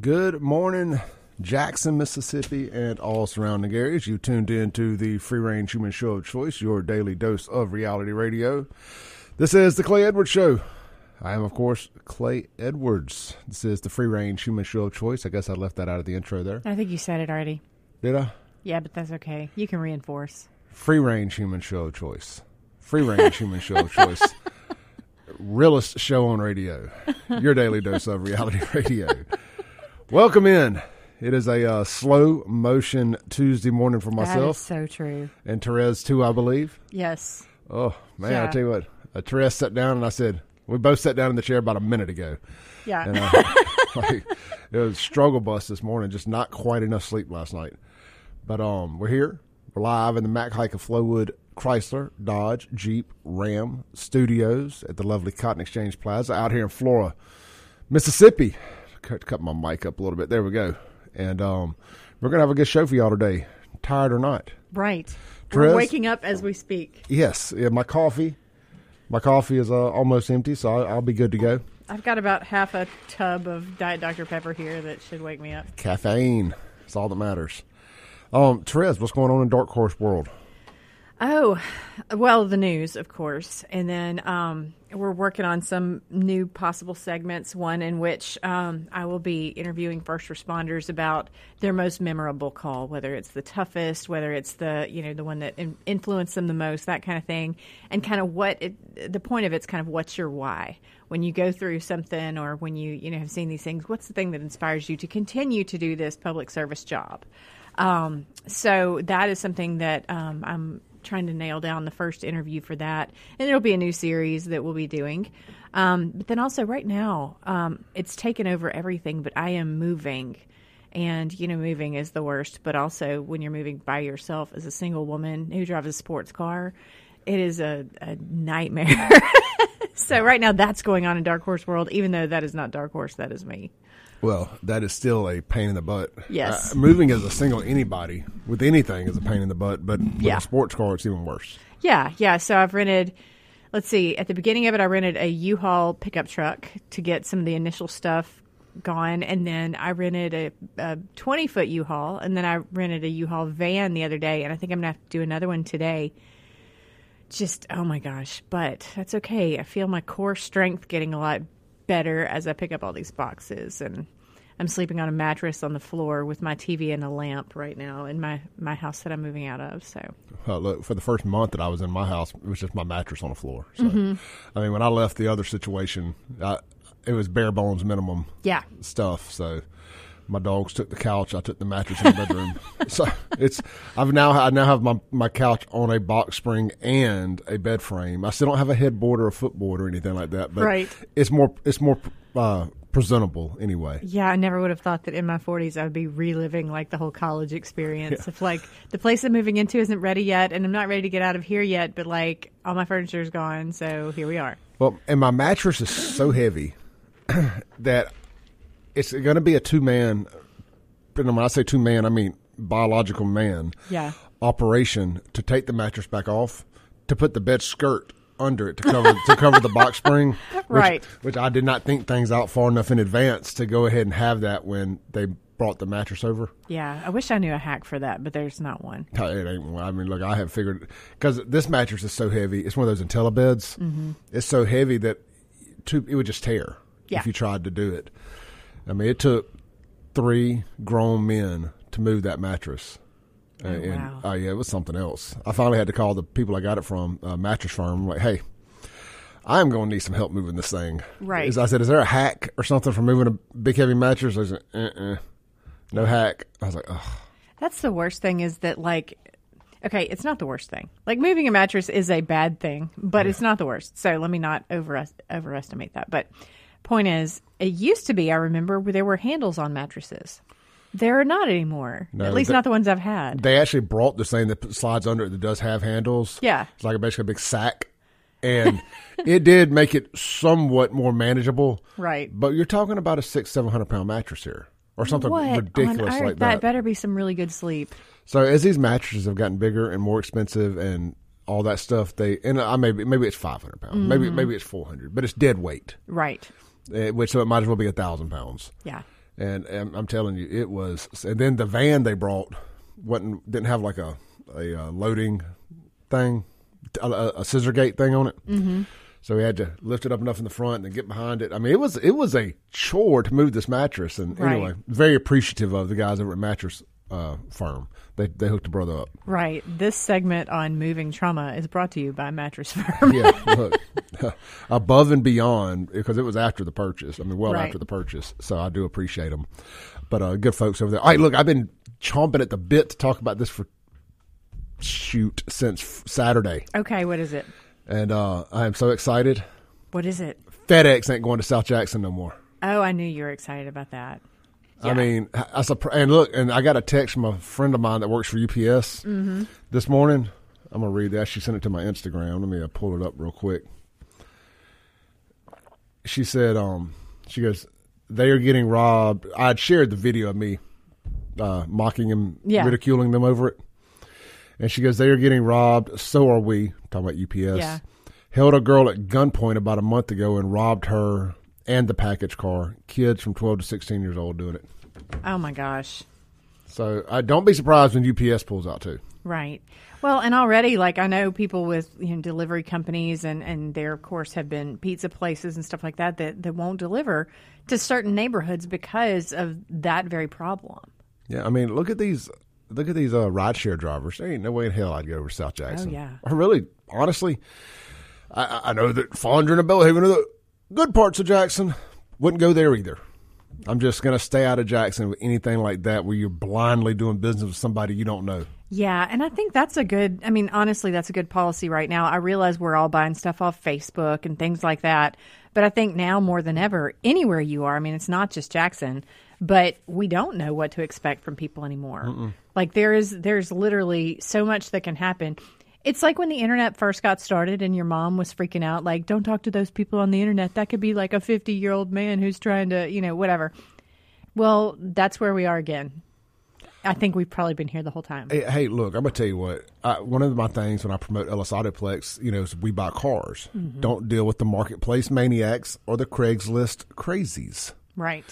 Good morning, Jackson, Mississippi, and all surrounding areas. You tuned in to the Free Range Human Show of Choice, your daily dose of reality radio. This is the Clay Edwards Show. I am, of course, Clay Edwards. This is the Free Range Human Show of Choice. I guess I left that out of the intro there. I think you said it already. Did I? Yeah, but that's okay. You can reinforce. Free Range Human Show of Choice. Free Range Human Show of Choice. Realest show on radio. Your daily dose of reality radio. Welcome in. It is a uh, slow motion Tuesday morning for myself. That is so true. and Therese too, I believe. Yes. Oh man, I Yeah. tell you what, uh, Therese sat down and I said, we both sat down in the chair about a minute ago. Yeah. And uh, like, it was struggle bus this morning, just not quite enough sleep last night. But um, we're here. We're live in the Mac Haik of Flowood Chrysler, Dodge, Jeep, Ram studios at the lovely Cotton Exchange Plaza out here in Flora, Mississippi. Cut, cut my mic up a little bit. There we go. And um, we're gonna have a good show for y'all today. Tired or not? right. Therese? We're waking up as we speak. Yes. Yeah, my coffee. My coffee is uh, almost empty, so I'll, I'll be good to go. I've got about half a tub of Diet Dr. Pepper here that should wake me up. Caffeine. It's all that matters. Um, Therese, what's going on in Dark Horse World? Oh, well, the news, of course. And then um, we're working on some new possible segments, one in which um, I will be interviewing first responders about their most memorable call, whether it's the toughest, whether it's the, you know, the one that in- influenced them the most, that kind of thing. And kind of what it, the point of it's kind of what's your why? When you go through something or when you, you know, have seen these things, what's the thing that inspires you to continue to do this public service job? Um, so that is something that um, I'm trying to nail down the first interview for that, and it'll be a new series that we'll be doing. Um, but then also, right now, um, it's taken over everything. But I am moving, and you know, moving is the worst. But also, when you're moving by yourself as a single woman who drives a sports car, it is a, a nightmare. so right now, that's going on in Dark Horse World. Even though that is not Dark Horse, that is me. Well, that is still a pain in the butt. Yes. Uh, moving as a single anybody with anything is a pain in the butt, but with Yeah. a sports car, it's even worse. Yeah, yeah. So I've rented. Let's see. At the beginning of it, I rented a U-Haul pickup truck to get some of the initial stuff gone, and then I rented a, a 20 foot U-Haul, and then I rented a U-Haul van the other day, and I think I'm gonna have to do another one today. Just oh my gosh, but that's okay. I feel my core strength getting a lot better as I pick up all these boxes and. I'm sleeping on a mattress on the floor with my TV and a lamp right now in my, my house that I'm moving out of. So Uh, look, for the first month that I was in my house, it was just my mattress on the floor. So, Mm-hmm. I mean, when I left the other situation, I, it was bare bones minimum yeah, stuff. So, my dogs took the couch. I took the mattress in the bedroom. so it's I've now I now have my my couch on a box spring and a bed frame. I still don't have a headboard or a footboard or anything like that, but Right. it's more it's more uh, presentable anyway. Yeah, I never would have thought that in my 40s I would be reliving like the whole college experience of like the place I'm moving into isn't ready yet and I'm not ready to get out of here yet, but like all my furniture is gone, so here we are. Well, and my mattress is so heavy that it's going to be a two man. But when I say two man, I mean biological man. Yeah. Operation to take the mattress back off, to put the bed skirt under it to cover to cover the box spring. Which, Right. Which I did not think things out far enough in advance to go ahead and have that when they brought the mattress over. Yeah, I wish I knew a hack for that, but there's not one. It ain't one. I mean, look, I have figured because this mattress is so heavy. It's one of those IntelliBeds. Mm-hmm. It's so heavy that it would just tear Yeah. if you tried to do it. I mean, it took three grown men to move that mattress. Oh, and, wow. oh yeah, it was something else. I finally had to call the people I got it from, uh, mattress firm. like, hey, I'm going to need some help moving this thing. Right. I said, is there a hack or something for moving a big heavy mattress? I said, uh-uh, no hack. I was like, ugh. That's the worst thing is that like okay, it's not the worst thing. Like moving a mattress is a bad thing, but it's not the worst. So let me not over overestimate that. But point is, it used to be I remember where there were handles on mattresses. There are not anymore. No, At least that- not the ones I've had. They actually brought this thing that slides under it that does have handles. Yeah. It's like a, basically a big sack. And it did make it somewhat more manageable. Right. But you're talking about a six, seven hundred pound mattress here. Or something what ridiculous like that. better be some really good sleep. So as these mattresses have gotten bigger and more expensive and all that stuff, they and I maybe maybe it's five hundred pounds, maybe mm-hmm. maybe it's four hundred, but it's dead weight, Right. Eh, which so it might as well be a thousand pounds. Yeah. and, and I'm telling you, it was. And then the van they brought wasn't didn't have like a a uh, loading thing, a, a scissor gate thing on it. Mm-hmm. So we had to lift it up enough in the front and get behind it. I mean, it was it was a chore to move this mattress. And Right. anyway, very appreciative of the guys over at Mattress uh, Firm. They they hooked the brother up. Right. This segment on moving trauma is brought to you by Mattress Firm. Yeah, look, above and beyond because it was after the purchase. I mean, well Right. after the purchase. So I do appreciate them. But uh, good folks over there. Hey, look, I've been chomping at the bit to talk about this for shoot since f- Saturday, okay, what is it? and uh, I am so excited. What is it? FedEx ain't going to South Jackson no more. Oh, I knew you were excited about that. I mean, I, I and look, and I got a text from a friend of mine that works for UPS Mm-hmm. this morning. I'm gonna read that. She sent it to my Instagram. Let me uh, pull it up real quick. She said, um, she goes, they are getting robbed. I had shared the video of me uh, mocking him, Yeah. ridiculing them over it. And she goes, they are getting robbed. So are we. Talking about UPS. Yeah. Held a girl at gunpoint about a month ago and robbed her and the package car. Kids from 12 to 16 years old doing it. Oh my gosh. So I don't be surprised when UPS pulls out too. Right. Well, and already, like I know people with you know delivery companies, and and there of course have been pizza places and stuff like that that that won't deliver to certain neighborhoods because of that very problem. Yeah, I mean, look at these. Look at these uh, rideshare drivers. There ain't no way in hell I'd go over South Jackson. Oh, yeah. I really, honestly, I- I, know that Fondren and Belhaven are the good parts of Jackson. Wouldn't go there either. I'm just going to stay out of Jackson with anything like that where you're blindly doing business with somebody you don't know. Yeah, and I think that's a good. I mean, honestly, that's a good policy right now. I realize we're all buying stuff off Facebook and things like that, but I think now more than ever, anywhere you are, I mean, it's not just Jackson, but we don't know what to expect from people anymore. Like there is, there's literally so much that can happen. It's like when the internet first got started and your mom was freaking out, like, don't talk to those people on the internet. That could be like a 50 year old man who's trying to, you know, whatever. Well, that's where we are again. I think we've probably been here the whole time. Hey, hey, look, I'm gonna tell you what. I, one of my things when I promote Ellis Autoplex, you know, is we buy cars. Mm-hmm. Don't deal with the marketplace maniacs or the Craigslist crazies. Right.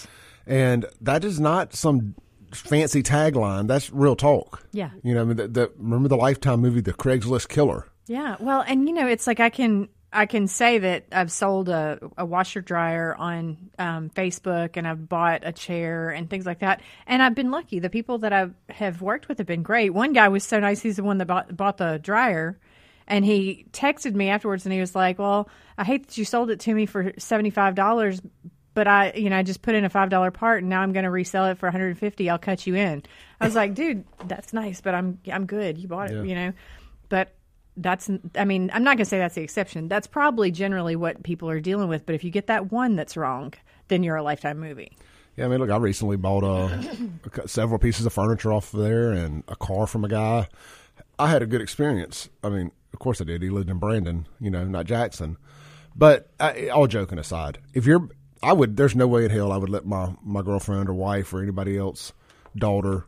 And that is not some fancy tagline. That's real talk. Yeah. You know, I mean, the, the, remember the Lifetime movie, The Craigslist Killer? Yeah. Well, and you know, it's like I can I can say that I've sold a, a washer dryer on um, Facebook and I've bought a chair and things like that. And I've been lucky. The people that I have worked with have been great. One guy was so nice. He's the one that bought, bought the dryer. And he texted me afterwards and he was like, Well, I hate that you sold it to me for $75, but I, you know, I just put in a $5 part and now I'm going to resell it for 150 I'll cut you in. I was like, Dude, that's nice, but I'm, I'm good. You bought it, Yeah. you know? But that's i mean i'm not going to say that's the exception that's probably generally what people are dealing with but if you get that one that's wrong then you're a lifetime movie Yeah, I mean, look, I recently bought uh, a several pieces of furniture off of there and a car from a guy. I had a good experience. I mean, of course I did. He lived in Brandon, you know, not Jackson. But I, all joking aside, if you're, I would. There's no way in hell I would let my my girlfriend or wife or anybody else, daughter,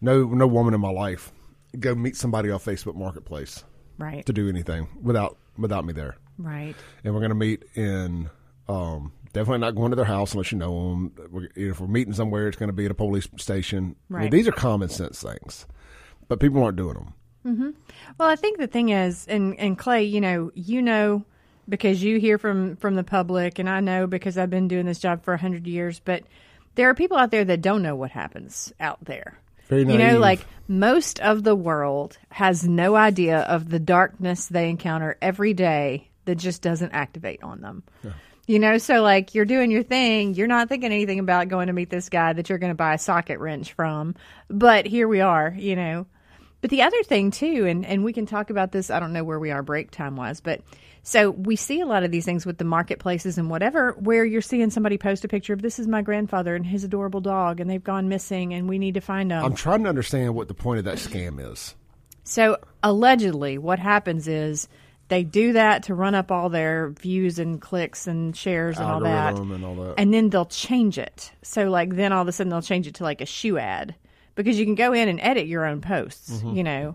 no no woman in my life, go meet somebody on Facebook Marketplace right to do anything without without me there right and we're going to meet in um, definitely not going to their house unless you know them. We're, if we're meeting somewhere, it's going to be at a police station. I mean, Right. these are common sense things, but people aren't doing them. Mm-hmm. well i think the thing is and and clay you know you know because you hear from from the public and i know because i've been doing this job for 100 years but there are people out there that don't know what happens out there. Very you know like most of the world has no idea of the darkness they encounter every day that just doesn't activate on them. You know so like you're doing your thing. You're not thinking anything about going to meet this guy that you're going to buy a socket wrench from but here we are you know. But the other thing too, and, and we can talk about this, I don't know where we are break time wise, but so we see a lot of these things with the marketplaces and whatever, where you're seeing somebody post a picture of this is my grandfather and his adorable dog and they've gone missing and we need to find them. I'm trying to understand what the point of that scam is. So allegedly, what happens is they do that to run up all their views and clicks and shares and all that, Algorithm and all that. and then they'll change it. So like then all of a sudden they'll change it to like a shoe ad because you can go in and edit your own posts. Mm-hmm. You know,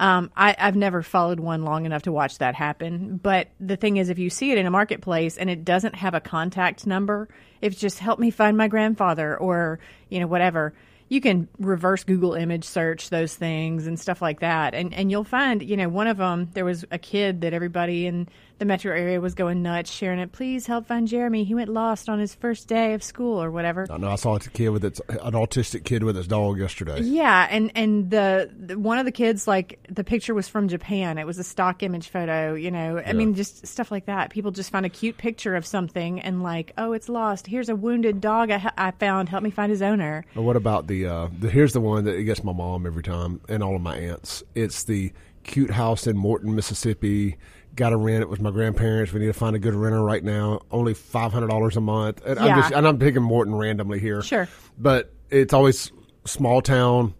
um, I, I've never followed one long enough to watch that happen. But the thing is, if you see it in a marketplace and it doesn't have a contact number, if it's just help me find my grandfather or you know whatever you can reverse Google image search those things and stuff like that. And and you'll find, you know, one of them there was a kid that everybody in the metro area was going nuts sharing it. Please help find Jeremy. He went lost on his first day of school or whatever. I know I saw a kid with its an autistic kid with his dog yesterday. Yeah, and and the, the one of the kids like the picture was from Japan. It was a stock image photo, you know. I Yeah. mean just stuff like that. People just find a cute picture of something and like, "Oh, it's lost. Here's a wounded dog I, I found. Help me find his owner." Or what about the, uh, the here's the one that gets my mom every time and all of my aunts. It's the cute house in Morton, Mississippi. Got to rent it with my grandparents. We need to find a good renter right now. Only five hundred dollars a month. And I'm Yeah. just and I'm picking Morton randomly here. Sure. But it's always small town.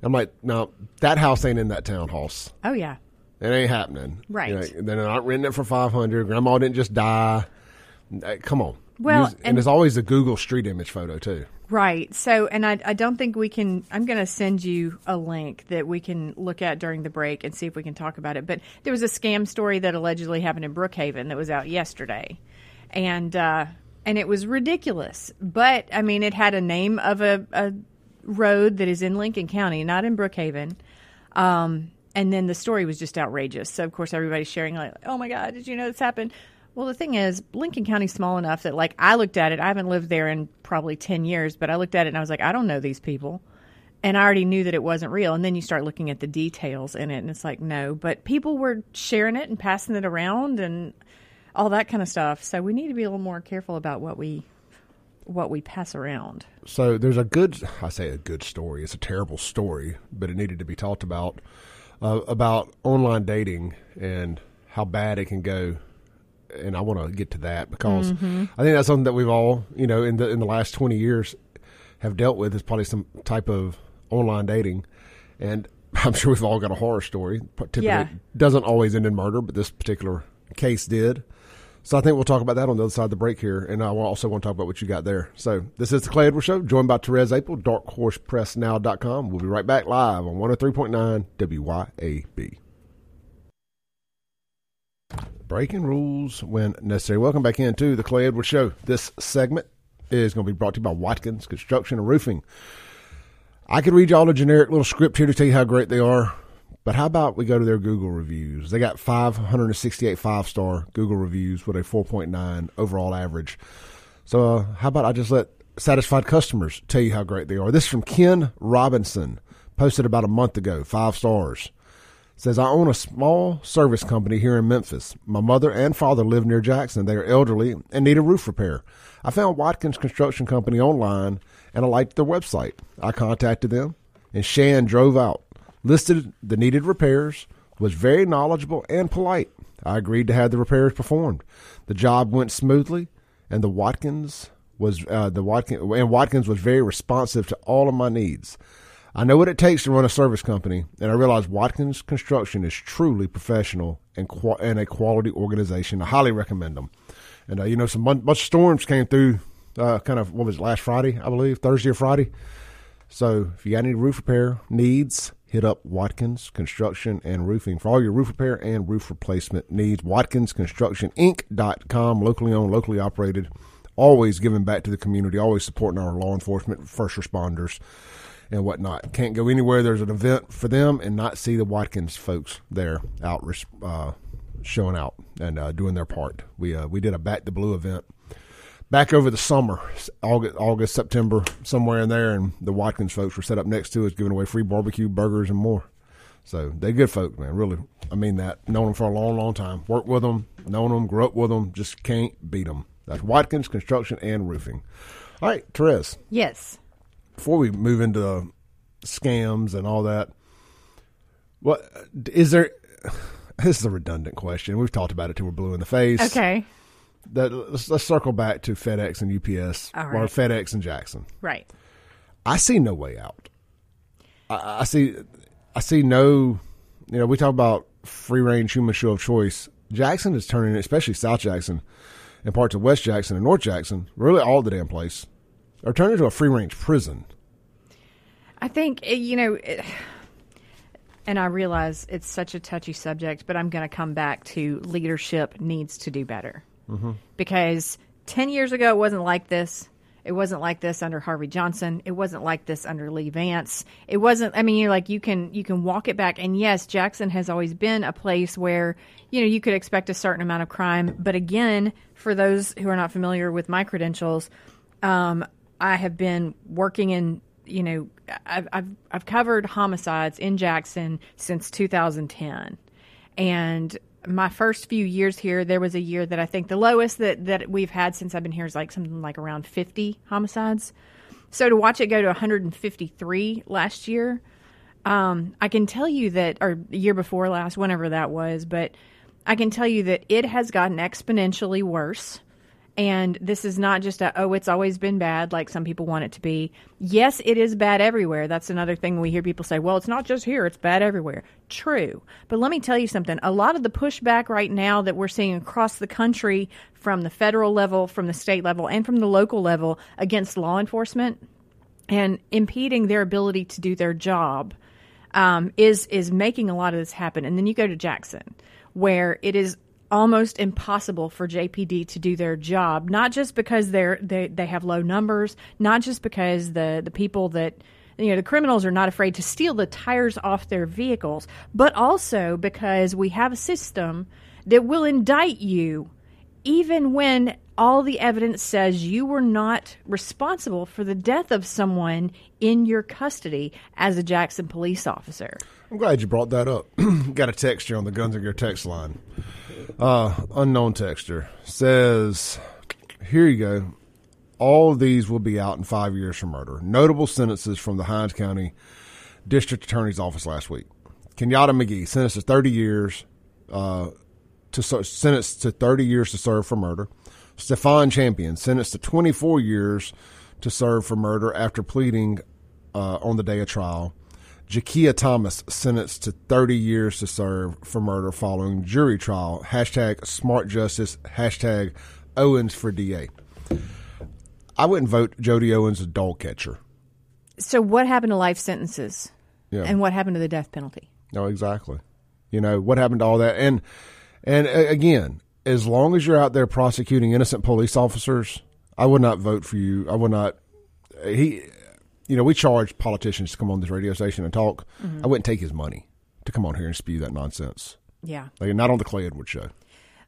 I'm like, no, that house ain't in that townhouse. Oh yeah. It ain't happening. Right. You know, they're not renting it for five hundred. Grandma didn't just die. Come on. Well, Use- and, and- there's always a Google Street image photo too. Right. So, and I, I don't think we can. I'm going to send you a link that we can look at during the break and see if we can talk about it. But there was a scam story that allegedly happened in Brookhaven that was out yesterday, and uh, and it was ridiculous. But I mean, it had a name of a, a road that is in Lincoln County, not in Brookhaven. Um, and then the story was just outrageous. So of course everybody's sharing like, "Oh my God, did you know this happened?" Well, the thing is, Lincoln County's small enough that like I looked at it. I haven't lived there in probably ten years, but I looked at it and I was like, I don't know these people, and I already knew that it wasn't real. And then you start looking at the details in it, and it's like, no. But people were sharing it and passing it around and all that kind of stuff. So we need to be a little more careful about what we what we pass around. So there's a good, I say a good story. It's a terrible story, but it needed to be talked about uh, about online dating and how bad it can go. And I want to get to that because mm-hmm. I think that's something that we've all, you know, in the in the last 20 years have dealt with is probably some type of online dating. And I'm sure we've all got a horror story. Typically, Yeah. doesn't always end in murder, but this particular case did. So I think we'll talk about that on the other side of the break here, and I also want to talk about what you got there. So this is the Clay Edwards Show, joined by Therese Apel, darkhorsepressnow.com. We'll be right back live on 103.9 WYAB. Breaking rules when necessary. Welcome back into the Clay Edwards Show. This segment is going to be brought to you by Watkins Construction and Roofing. I could read y'all a generic little script here to tell you how great they are, but how about we go to their Google reviews? They got 568 five star Google reviews with a 4.9 overall average. So, uh, how about I just let satisfied customers tell you how great they are? This is from Ken Robinson, posted about a month ago, five stars. Says, I own a small service company here in Memphis. My mother and father live near Jackson. They are elderly and need a roof repair. I found Watkins Construction Company online and I liked their website. I contacted them and Shan drove out, listed the needed repairs, was very knowledgeable and polite. I agreed to have the repairs performed. The job went smoothly and the Watkins was uh, the Watkins and Watkins was very responsive to all of my needs. I know what it takes to run a service company, and I realize Watkins Construction is truly professional and and a quality organization. I highly recommend them. And uh, you know, some bun- bunch of storms came through. Uh, kind of what was it last Friday, I believe, Thursday or Friday. So if you got any roof repair needs, hit up Watkins Construction and Roofing for all your roof repair and roof replacement needs. WatkinsConstructionInc.com, locally owned, locally operated, always giving back to the community, always supporting our law enforcement, first responders, and whatnot. Can't go anywhere there's an event for them and not see the Watkins folks there out uh, showing out and uh, doing their part. We uh, we did a Back the Blue event back over the summer, August, August, September, somewhere in there, and the Watkins folks were set up next to us, giving away free barbecue, burgers, and more. So they good folk, man. Really, I mean that. Known them for a long, long time. Worked with them, known them, grew up with them. Just can't beat them. That's Watkins Construction and Roofing. All right, Therese. Yes. Before we move into scams and all that, what is there? This is a redundant question. We've talked about it till we're blue in the face Okay. that let's, let's circle back to FedEx and UPS All or. FedEx and Jackson. Right. I see no way out. I, I see, I see no. You know, we talk about free range human show of choice. Jackson is turning, especially South Jackson and parts of West Jackson and North Jackson, really all the damn place, are turning into a free range prison. I think eh, you know, it, and I realize it's such a touchy subject, but I'm going to come back to leadership needs to do better because 10 years ago, it wasn't like this. It wasn't like this under Harvey Johnson. It wasn't like this under Lee Vance. It wasn't. I mean, you're like you can you can walk it back. And yes, Jackson has always been a place where you know you could expect a certain amount of crime. But again, for those who are not familiar with my credentials, um, I have been working in you know I've, I've I've covered homicides in Jackson since 2010, and my first few years here, there was a year that I think the lowest that, that we've had since I've been here is like something like around 50 homicides. So to watch it go to 153 last year, um, I can tell you that, or year before last, whenever that was, but I can tell you that it has gotten exponentially worse. And this is not just a, oh, it's always been bad like some people want it to be. Yes, it is bad everywhere. That's another thing we hear people say, well, it's not just here, it's bad everywhere. True. But let me tell you something. A lot of the pushback right now that we're seeing across the country from the federal level, from the state level, and from the local level against law enforcement and impeding their ability to do their job um, is is making a lot of this happen. And then you go to Jackson, where it is almost impossible for JPD to do their job, not just because they're they, they have low numbers, not just because the the people that you know the criminals are not afraid to steal the tires off their vehicles, but also because we have a system that will indict you even when all the evidence says you were not responsible for the death of someone in your custody as a Jackson police officer. I'm glad you brought that up. Got a text here on the Guns and Gear text line. Uh, unknown texture says, "Here you go. All of these will be out in five years for murder. Notable sentences from the Hinds County District Attorney's Office last week. Kenyatta McGee sentenced to 30 years uh, to sentenced to 30 years to serve for murder. Stefan Champion sentenced to 24 years to serve for murder after pleading uh, on the day of trial. Jakia Thomas sentenced to 30 years to serve for murder following jury trial. Hashtag smart justice. Hashtag Owens for DA. I wouldn't vote Jody Owens a dog catcher. So what happened to life sentences? Yeah. And what happened to the death penalty? No, exactly. You know, what happened to all that? And and again, as long as you're out there prosecuting innocent police officers, I would not vote for you. I would not he you know, we charge politicians to come on this radio station and talk. Mm-hmm. I wouldn't take his money to come on here and spew that nonsense. Yeah. Like not on the Clay Edwards show.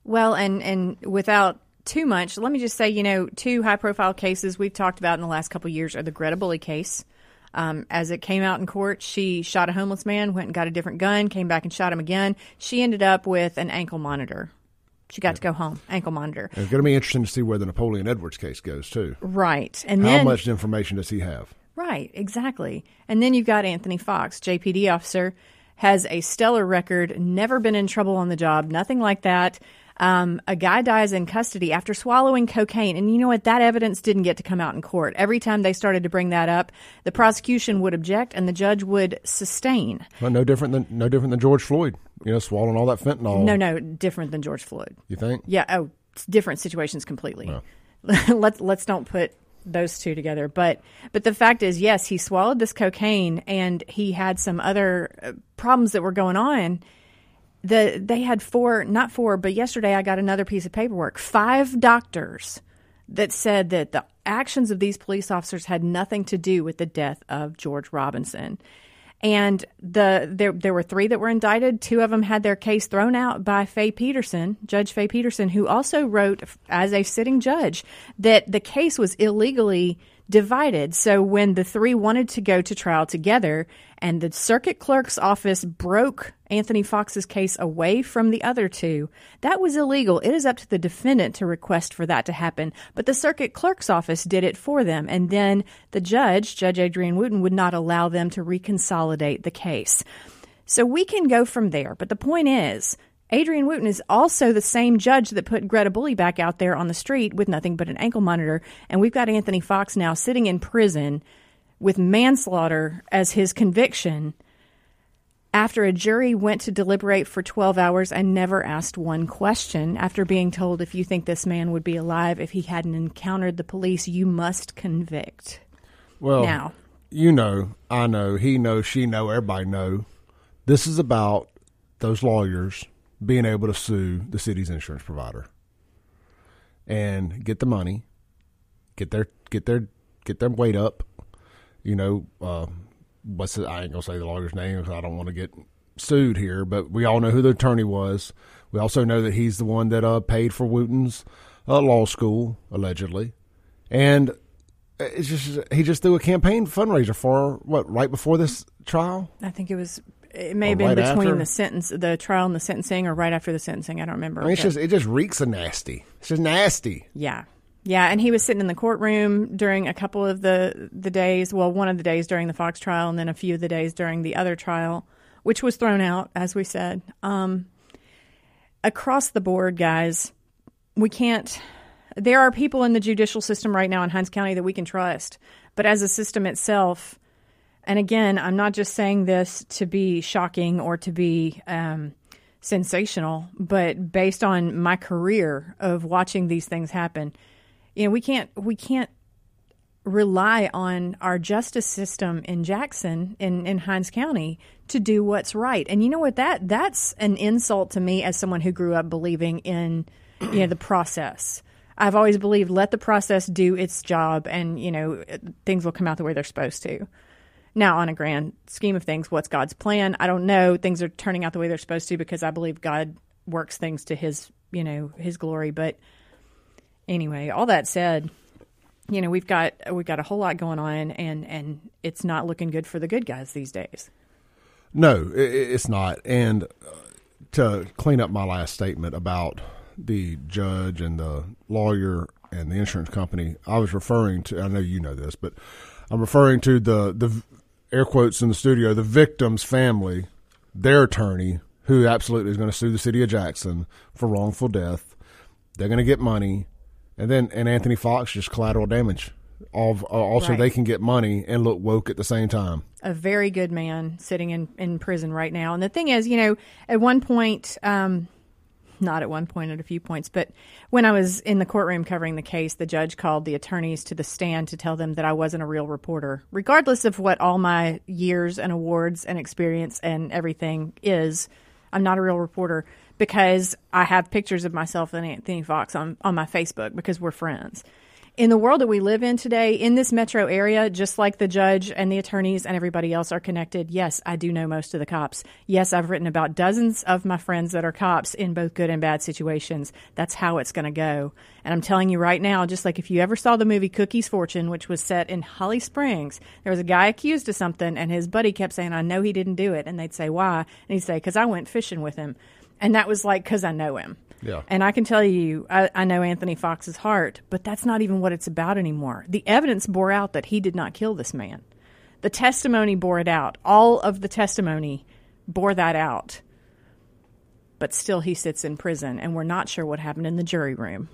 Well, and and without too much, let me just say, you know, two high profile cases we've talked about in the last couple years are the Greta Bully case. Um, as it came out in court, she shot a homeless man, went and got a different gun, came back and shot him again. She ended up with an ankle monitor. She got yeah. to go home, ankle monitor. it's going to be interesting to see where the Napoleon Edwards case goes too. Right, and how then, much information does he have? Right, exactly. And then you've got Anthony Fox, JPD officer, has a stellar record, never been in trouble on the job, nothing like that. Um, a guy dies in custody after swallowing cocaine. And you know what? That evidence didn't get to come out in court. Every time they started to bring that up, the prosecution would object and the judge would sustain. Well, no different than no different than George Floyd. You know, swallowing all that fentanyl. No, no, different than George Floyd. You think? Yeah. Oh, different situations completely. let's let's don't put those two together. But but the fact is, yes, he swallowed this cocaine, and he had some other uh, problems that were going on. The they had four, not four, but yesterday I got another piece of paperwork. Five doctors that said that the actions of these police officers had nothing to do with the death of George Robinson. And the there there were three that were indicted. Two of them had their case thrown out by Faye Peterson, Judge Faye Peterson, who also wrote as a sitting judge that the case was illegally divided. So when the three wanted to go to trial together and the circuit clerk's office broke Anthony Fox's case away from the other two, that was illegal. It is up to the defendant to request for that to happen. But the circuit clerk's office did it for them. And then the judge, Judge Adrienne Wooten, would not allow them to reconsolidate the case. So we can go from there. But the point is, Adrienne Wooten is also the same judge that put Greta Bully back out there on the street with nothing but an ankle monitor. And we've got Anthony Fox now sitting in prison with manslaughter as his conviction after a jury went to deliberate for 12 hours and never asked one question. After being told if you think this man would be alive if he hadn't encountered the police you must convict. Well now. you know i know he knows she know everybody know. This is about those lawyers being able to sue the city's insurance provider. and get the money, get their get their get their weight up. You know, uh, what's the, I ain't gonna say the lawyer's name because I don't want to get sued here, but we all know who the attorney was. We also know that he's the one that uh, paid for Wooten's uh, law school allegedly, and it's just he just threw a campaign fundraiser for what right before this trial. I think it was. It may have been right between after? the sentence, the trial, and the sentencing, or right after the sentencing. I don't remember. I mean, it's just it just reeks of nasty. It's just nasty. Yeah. Yeah, and he was sitting in the courtroom during a couple of the the days, well, one of the days during the Fox trial and then a few of the days during the other trial, which was thrown out as we said. Um across the board, guys, we can't there are people in the judicial system right now in Hinds County that we can trust, but as a system itself, and again, I'm not just saying this to be shocking or to be um, sensational, but based on my career of watching these things happen, you know, we can't we can't rely on our justice system in Jackson in in Hinds County to do what's right. And you know what that that's an insult to me as someone who grew up believing in you know the process. I've always believed let the process do its job and you know things will come out the way they're supposed to. Now, on a grand scheme of things, what's God's plan? I don't know. Things are turning out the way they're supposed to because I believe God works things to His, you know, His glory. But anyway, all that said, you know, we've got we've got a whole lot going on, and and it's not looking good for the good guys these days. No, it's not. And uh, to clean up my last statement about the judge and the lawyer and the insurance company, I was referring to. I know you know this, but I'm referring to the the air quotes in the studio, the victim's family, their attorney, who absolutely is going to sue the city of Jackson for wrongful death. They're going to get money, and then and Anthony Fox just collateral damage. All, uh, also, Right. they can get money and look woke at the same time. a very good man sitting in, in prison right now. And the thing is, you know, at one point, um, not at one point, at a few points, but when I was in the courtroom covering the case, the judge called the attorneys to the stand to tell them that I wasn't a real reporter, regardless of what all my years and awards and experience and everything is. I'm not a real reporter because I have pictures of myself and Anthony Fox on, on my Facebook because we're friends in the world that we live in today, in this metro area, just like the judge and the attorneys and everybody else are connected, yes, I do know most of the cops. Yes, I've written about dozens of my friends that are cops in both good and bad situations. That's how it's going to go. And I'm telling you right now, just like if you ever saw the movie Cookie's Fortune, which was set in Holly Springs, there was a guy accused of something, and his buddy kept saying, I know he didn't do it. And they'd say, Why? And he'd say, Because I went fishing with him. And that was like, Because I know him. Yeah. And I can tell you, I, I know Anthony Fox's heart, but that's not even what it's about anymore. The evidence bore out that he did not kill this man. The testimony bore it out. All of the testimony bore that out. But still, he sits in prison, and we're not sure what happened in the jury room.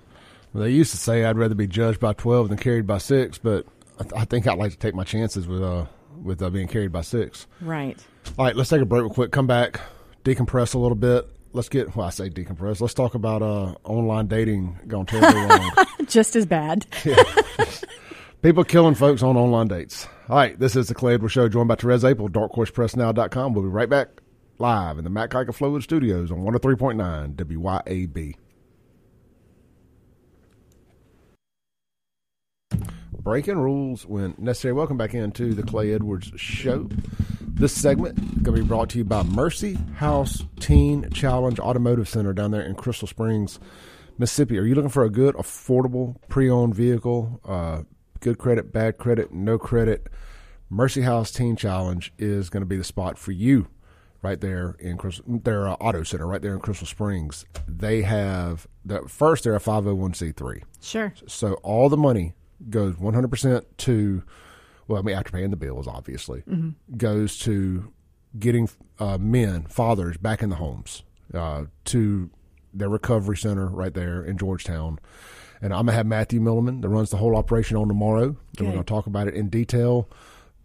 Well, they used to say I'd rather be judged by twelve than carried by six, but I, th- I think I'd like to take my chances with uh with uh, being carried by six. Right. All right, let's take a break real quick. Come back, decompress a little bit. Let's get well. I say decompress. Let's talk about uh online dating going terribly wrong. Just as bad. People killing folks on online dates. All right, this is the Clay Edwards Show, joined by Therese Apel, darkhorsepressnow.com. We'll be right back live in the Mac Haik Flowood Studios on 103.9 WYAB. Breaking rules when necessary. Welcome back into the Clay Edwards Show. This segment is going to be brought to you by Mercy House Teen Challenge Automotive Center down there in Crystal Springs, Mississippi. Are you looking for a good, affordable pre-owned vehicle? Uh, good credit, bad credit, no credit. Mercy House Teen Challenge is going to be the spot for you, right there in Crystal, their uh, auto center, right there in Crystal Springs. They have the first. They're a five hundred one c three. Sure. So all the money goes 100% to, well, I mean, after paying the bills, obviously, goes to getting uh, men, fathers, back in the homes uh, to their recovery center right there in Georgetown. And I'm going to have Matthew Milliman that runs the whole operation on tomorrow. And we're going to talk about it in detail.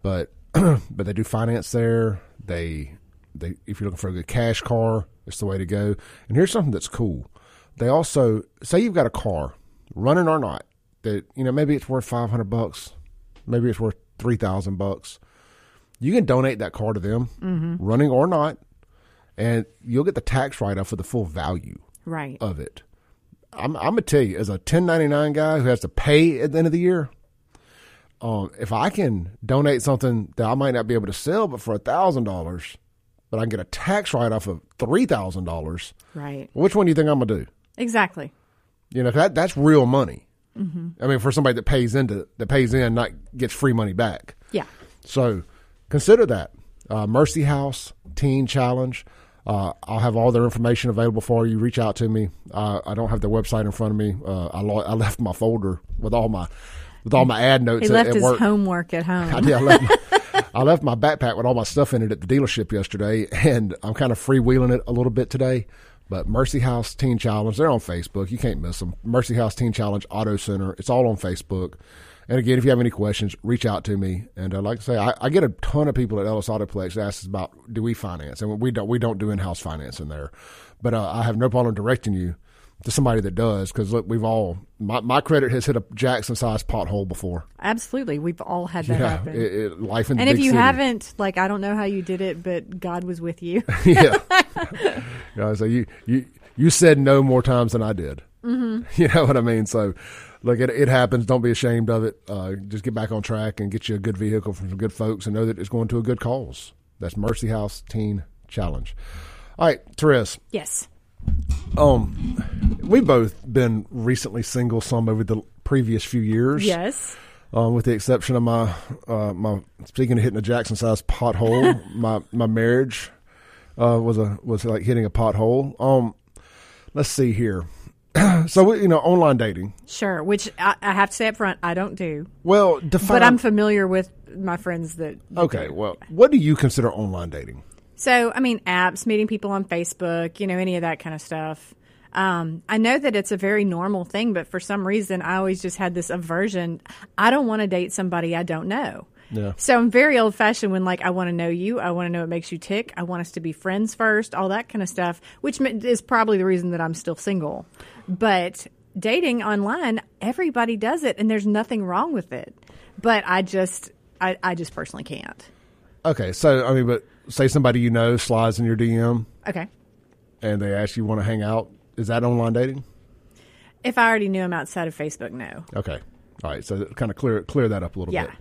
But but they do finance there. They they if you're looking for a good cash car, it's the way to go. And here's something that's cool. They also say you've got a car, running or not, that you know maybe it's worth five hundred bucks, maybe it's worth three thousand bucks. You can donate that car to them, running or not, and you'll get the tax write off for the full value Right. of it. I'm, I'm gonna tell you, as a 1099 guy who has to pay at the end of the year, um, if I can donate something that I might not be able to sell, but for a thousand dollars, but I can get a tax write off of three thousand dollars, Right. which one do you think I'm gonna do? Exactly. You know, that that's real money. I mean, for somebody that pays into that pays in, not gets free money back. Yeah. So consider that. Uh, Mercy House Teen Challenge. Uh, I'll have all their information available for you. Reach out to me. Uh, I don't have their website in front of me. Uh, I, lo- I left my folder with all my with all my ad notes He at, left at his work. homework at I home. did. I left, my, I left my backpack with all my stuff in it at the dealership yesterday, and I'm kind of freewheeling it a little bit today. But Mercy House Teen Challenge, they're on Facebook. You can't miss them. Mercy House Teen Challenge Auto Center. It's all on Facebook. And again, if you have any questions, reach out to me. And uh, like I say, I, I get a ton of people at Ellis Autoplex that ask us about do we finance, and we don't. We don't do in house financing there. But uh, I have no problem directing you to somebody that does because look, we've all my, my credit has hit a Jackson sized pothole before. Absolutely. We've all had that Yeah, happen. it, it, life in and if you city. haven't, like, I don't know how you did it, but God was with you. yeah. yeah. So you, you, you said no more times than I did. Mm-hmm. You know what I mean? So, look, it, it happens. Don't be ashamed of it. Uh, just get back on track and get you a good vehicle from some good folks and know that it's going to a good cause. That's Mercy House Teen Challenge. All right, Therese. yes. Um, we've both been recently single some over the previous few years. Yes. Um, with the exception of my uh, my speaking of hitting a Jackson sized pothole, my my marriage uh, was a was like hitting a pothole. Um, let's see here. so we, you know, online dating. Sure. Which I, I have to say up front, I don't do. Well, define. But I'm familiar with my friends that. okay. do. Well, what do you consider online dating? So, I mean, apps, meeting people on Facebook, you know, any of that kind of stuff. Um, I know that it's a very normal thing, but for some reason, I always just had this aversion. I don't want to date somebody I don't know. Yeah. So I'm very old fashioned when like I want to know you, I want to know what makes you tick, I want us to be friends first, all that kind of stuff, which is probably the reason that I'm still single. But dating online, everybody does it, and there's nothing wrong with it. But I just, I, I just personally can't. Okay, so I mean, but say somebody you know slides in your DM Okay. and they ask you want to hang out. Is that online dating? If I already knew him outside of Facebook, no. Okay. All right. So kind of clear clear that up a little Yeah. bit.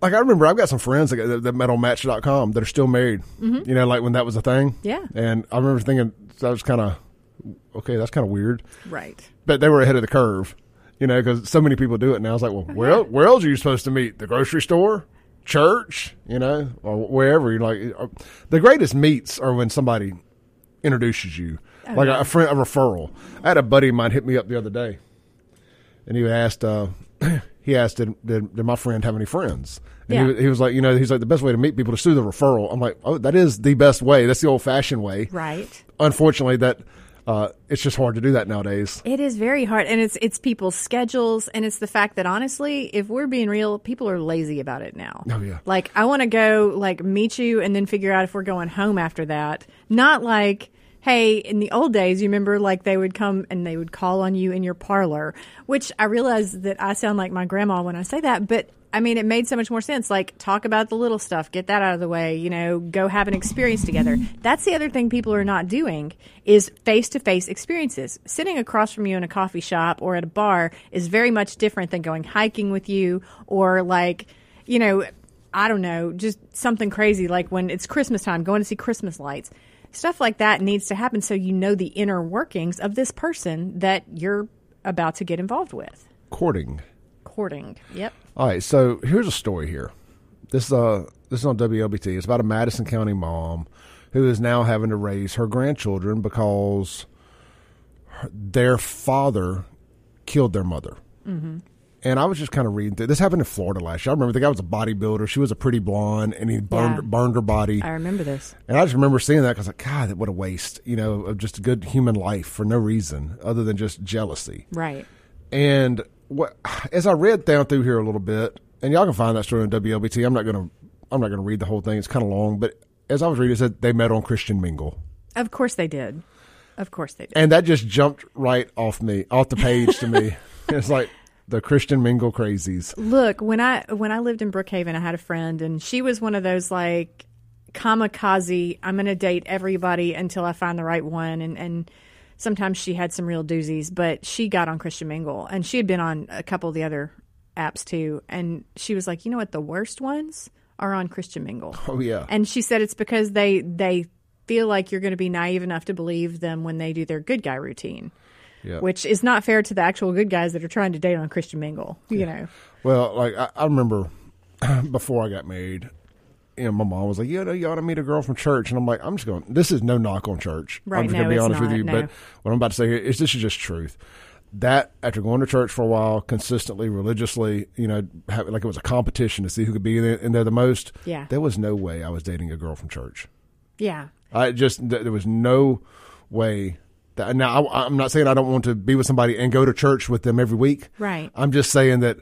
Like I remember, I've got some friends that, that, that met on Match.com that are still married. You know, like when that was a thing. Mm-hmm. Yeah. And I remember thinking that was kind of okay. That's kind of weird, Right. but they were ahead of the curve. You know, because so many people do it now. I was like, well, where where else are you supposed to meet? The grocery store, church, you know, or wherever. You're like, uh, the greatest meets are when somebody introduces you, like a, a friend, a referral. I had a buddy of mine hit me up the other day, and he asked, uh, he asked, did, did, did my friend have any friends? And Yeah. he, he was like, you know, he's like, the best way to meet people is through the referral. I'm like, oh, that is the best way. That's the old fashioned way. Right. Unfortunately, that uh, it's just hard to do that nowadays. It is very hard, and it's it's people's schedules, and it's the fact that honestly, if we're being real, people are lazy about it now. Oh, yeah. Like I want to go like meet you, and then figure out if we're going home after that. Not like. Hey, in the old days, you remember like they would come and they would call on you in your parlor, which I realize that I sound like my grandma when I say that, but I mean, it made so much more sense. Like, talk about the little stuff, get that out of the way, you know, go have an experience together. That's the other thing people are not doing is face to face experiences. Sitting across from you in a coffee shop or at a bar is very much different than going hiking with you or like, you know, I don't know, just something crazy like when it's Christmas time, going to see Christmas lights. Stuff like that needs to happen so you know the inner workings of this person that you're about to get involved with. Courting. Courting. Yep. All right, so here's a story here. This uh this is on WLBT. It's about a Madison County mom who is now having to raise her grandchildren because her- their father killed their mother. Mm-hmm. And I was just kind of reading through. This happened in Florida last year. I remember the guy was a bodybuilder. She was a pretty blonde, and he burned Yeah. burned her body. I remember this. And I just remember seeing that because, like, God, what a waste, you know, of just a good human life for no reason other than just jealousy. Right. And what as I read down through here a little bit, and y'all can find that story on WLBT. I'm not gonna I'm not gonna read the whole thing. It's kind of long, but as I was reading, it said they met on Christian Mingle, Of course they did. Of course they did. and that just jumped right off me, off the page to me. It's like the Christian Mingle crazies. Look, when I when I lived in Brookhaven, I had a friend, and she was one of those like kamikaze. I'm going to date everybody until I find the right one, and and sometimes she had some real doozies, but she got on Christian Mingle and she had been on a couple of the other apps too. And she was like, you know what? The worst ones are on Christian Mingle. Oh yeah. And she said it's because they they feel like you're going to be naive enough to believe them when they do their good guy routine, yeah. which is not fair to the actual good guys that are trying to date on Christian Mingle. You know, Well, like I, I remember before I got married, you know, my mom was like, "Yeah, no, you ought to meet a girl from church," and I'm like, "I'm just going. This is no knock on church. Right, I'm just no, gonna be it's honest with you. no. But what I'm about to say here is this is just truth. That after going to church for a while, consistently, religiously, you know, have, like it was a competition to see who could be in there, in there the most. Yeah. there was no way I was dating a girl from church. yeah, I just th- there was no way. That, now I, I'm not saying I don't want to be with somebody and go to church with them every week. Right. I'm just saying that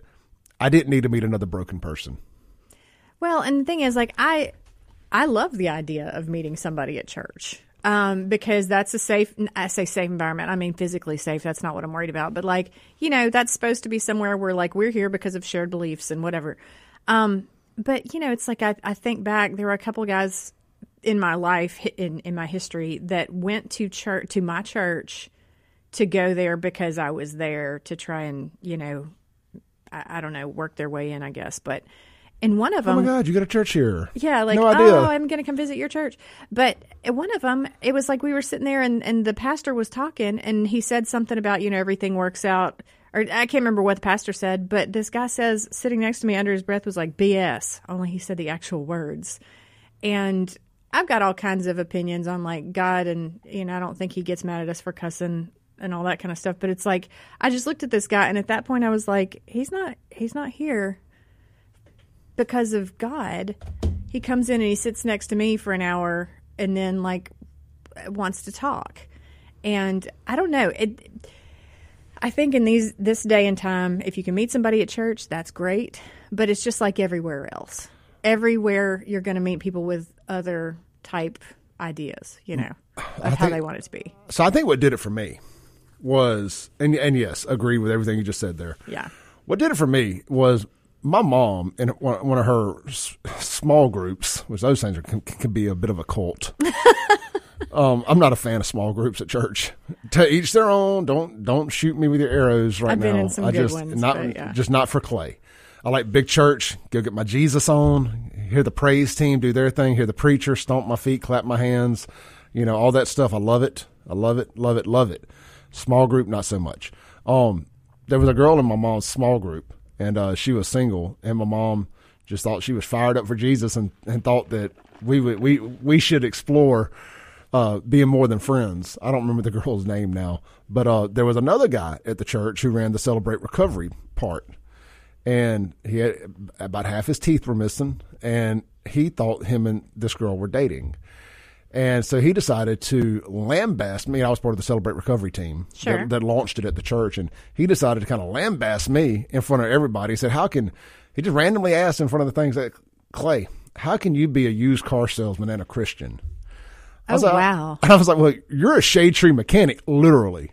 I didn't need to meet another broken person. Well, and the thing is, like, I I love the idea of meeting somebody at church um, because that's a safe. I say safe environment. I mean physically safe. That's not what I'm worried about. But like, you know, that's supposed to be somewhere where like we're here because of shared beliefs and whatever. Um, but you know, it's like I, I think back. There were a couple guys in my life in in my history that went to church to my church to go there because I was there to try and you know I, I don't know work their way in I guess but and one of them Oh my God, you got a church here? yeah, like no idea. oh, I'm going to come visit your church. But one of them, it was like we were sitting there, and and the pastor was talking, and he said something about you know everything works out, or I can't remember what the pastor said, but this guy says sitting next to me under his breath was like BS. Only he said the actual words, and I've got all kinds of opinions on like God, and you know I don't think he gets mad at us for cussing and all that kind of stuff. But it's like I just looked at this guy, and at that point I was like, he's not he's not here because of God, he comes in and he sits next to me for an hour and then like wants to talk. And I don't know. It I think in these this day and time, if you can meet somebody at church, that's great. But it's just like everywhere else. Everywhere you're going to meet people with other type ideas, you know, of how think- they want it to be. So I think what did it for me was, and and yes, agree with everything you just said there. Yeah. What did it for me was my mom in one of her small groups, which those things are, can, can be a bit of a cult. um, I'm not a fan of small groups at church. To each their own. Don't don't shoot me with your arrows right now. I good just ones, not yeah. just not for Clay. I like big church. Go get my Jesus on. Hear the praise team do their thing. Hear the preacher stomp my feet, clap my hands. You know all that stuff. I love it. I love it. Love it. Love it. Small group, not so much. Um, there was a girl in my mom's small group, and uh, she was single, and my mom just thought she was fired up for Jesus, and, and thought that we would we we should explore uh, being more than friends. I don't remember the girl's name now, but uh, there was another guy at the church who ran the Celebrate Recovery part, and he had about half his teeth were missing, and he thought him and this girl were dating. And so he decided to lambast me. I was part of the Celebrate Recovery team Sure. that, that launched it at the church. And he decided to kind of lambast me in front of everybody. He said, How can, he just randomly asked in front of the things that, Clay, how can you be a used car salesman and a Christian? I Oh was like- wow. And I was like, Well, you're a shade tree mechanic, literally.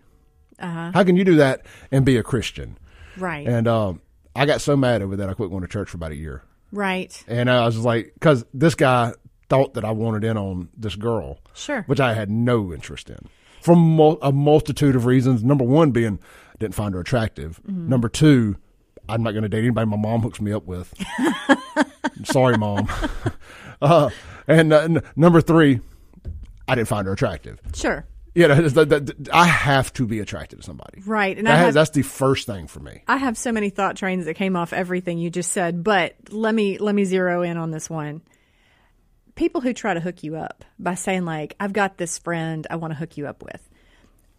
Uh-huh. How can you do that and be a Christian? Right. And um, I got so mad over that, I quit going to church for about a year. right. And I was like, because this guy thought that I wanted in on this girl, Sure. which I had no interest in for mul- a multitude of reasons. Number one being I didn't find her attractive. Mm-hmm. Number two, I'm not going to date anybody my mom hooks me up with. Sorry, mom. uh, and uh, n- number three, I didn't find her attractive. Sure. You know, that, that- that- I have to be attracted to somebody. Right. And That I has- that's the first thing for me. I have so many thought trains that came off everything you just said, but let me let me zero in on this one. People who try to hook you up by saying like, "I've got this friend I want to hook you up with."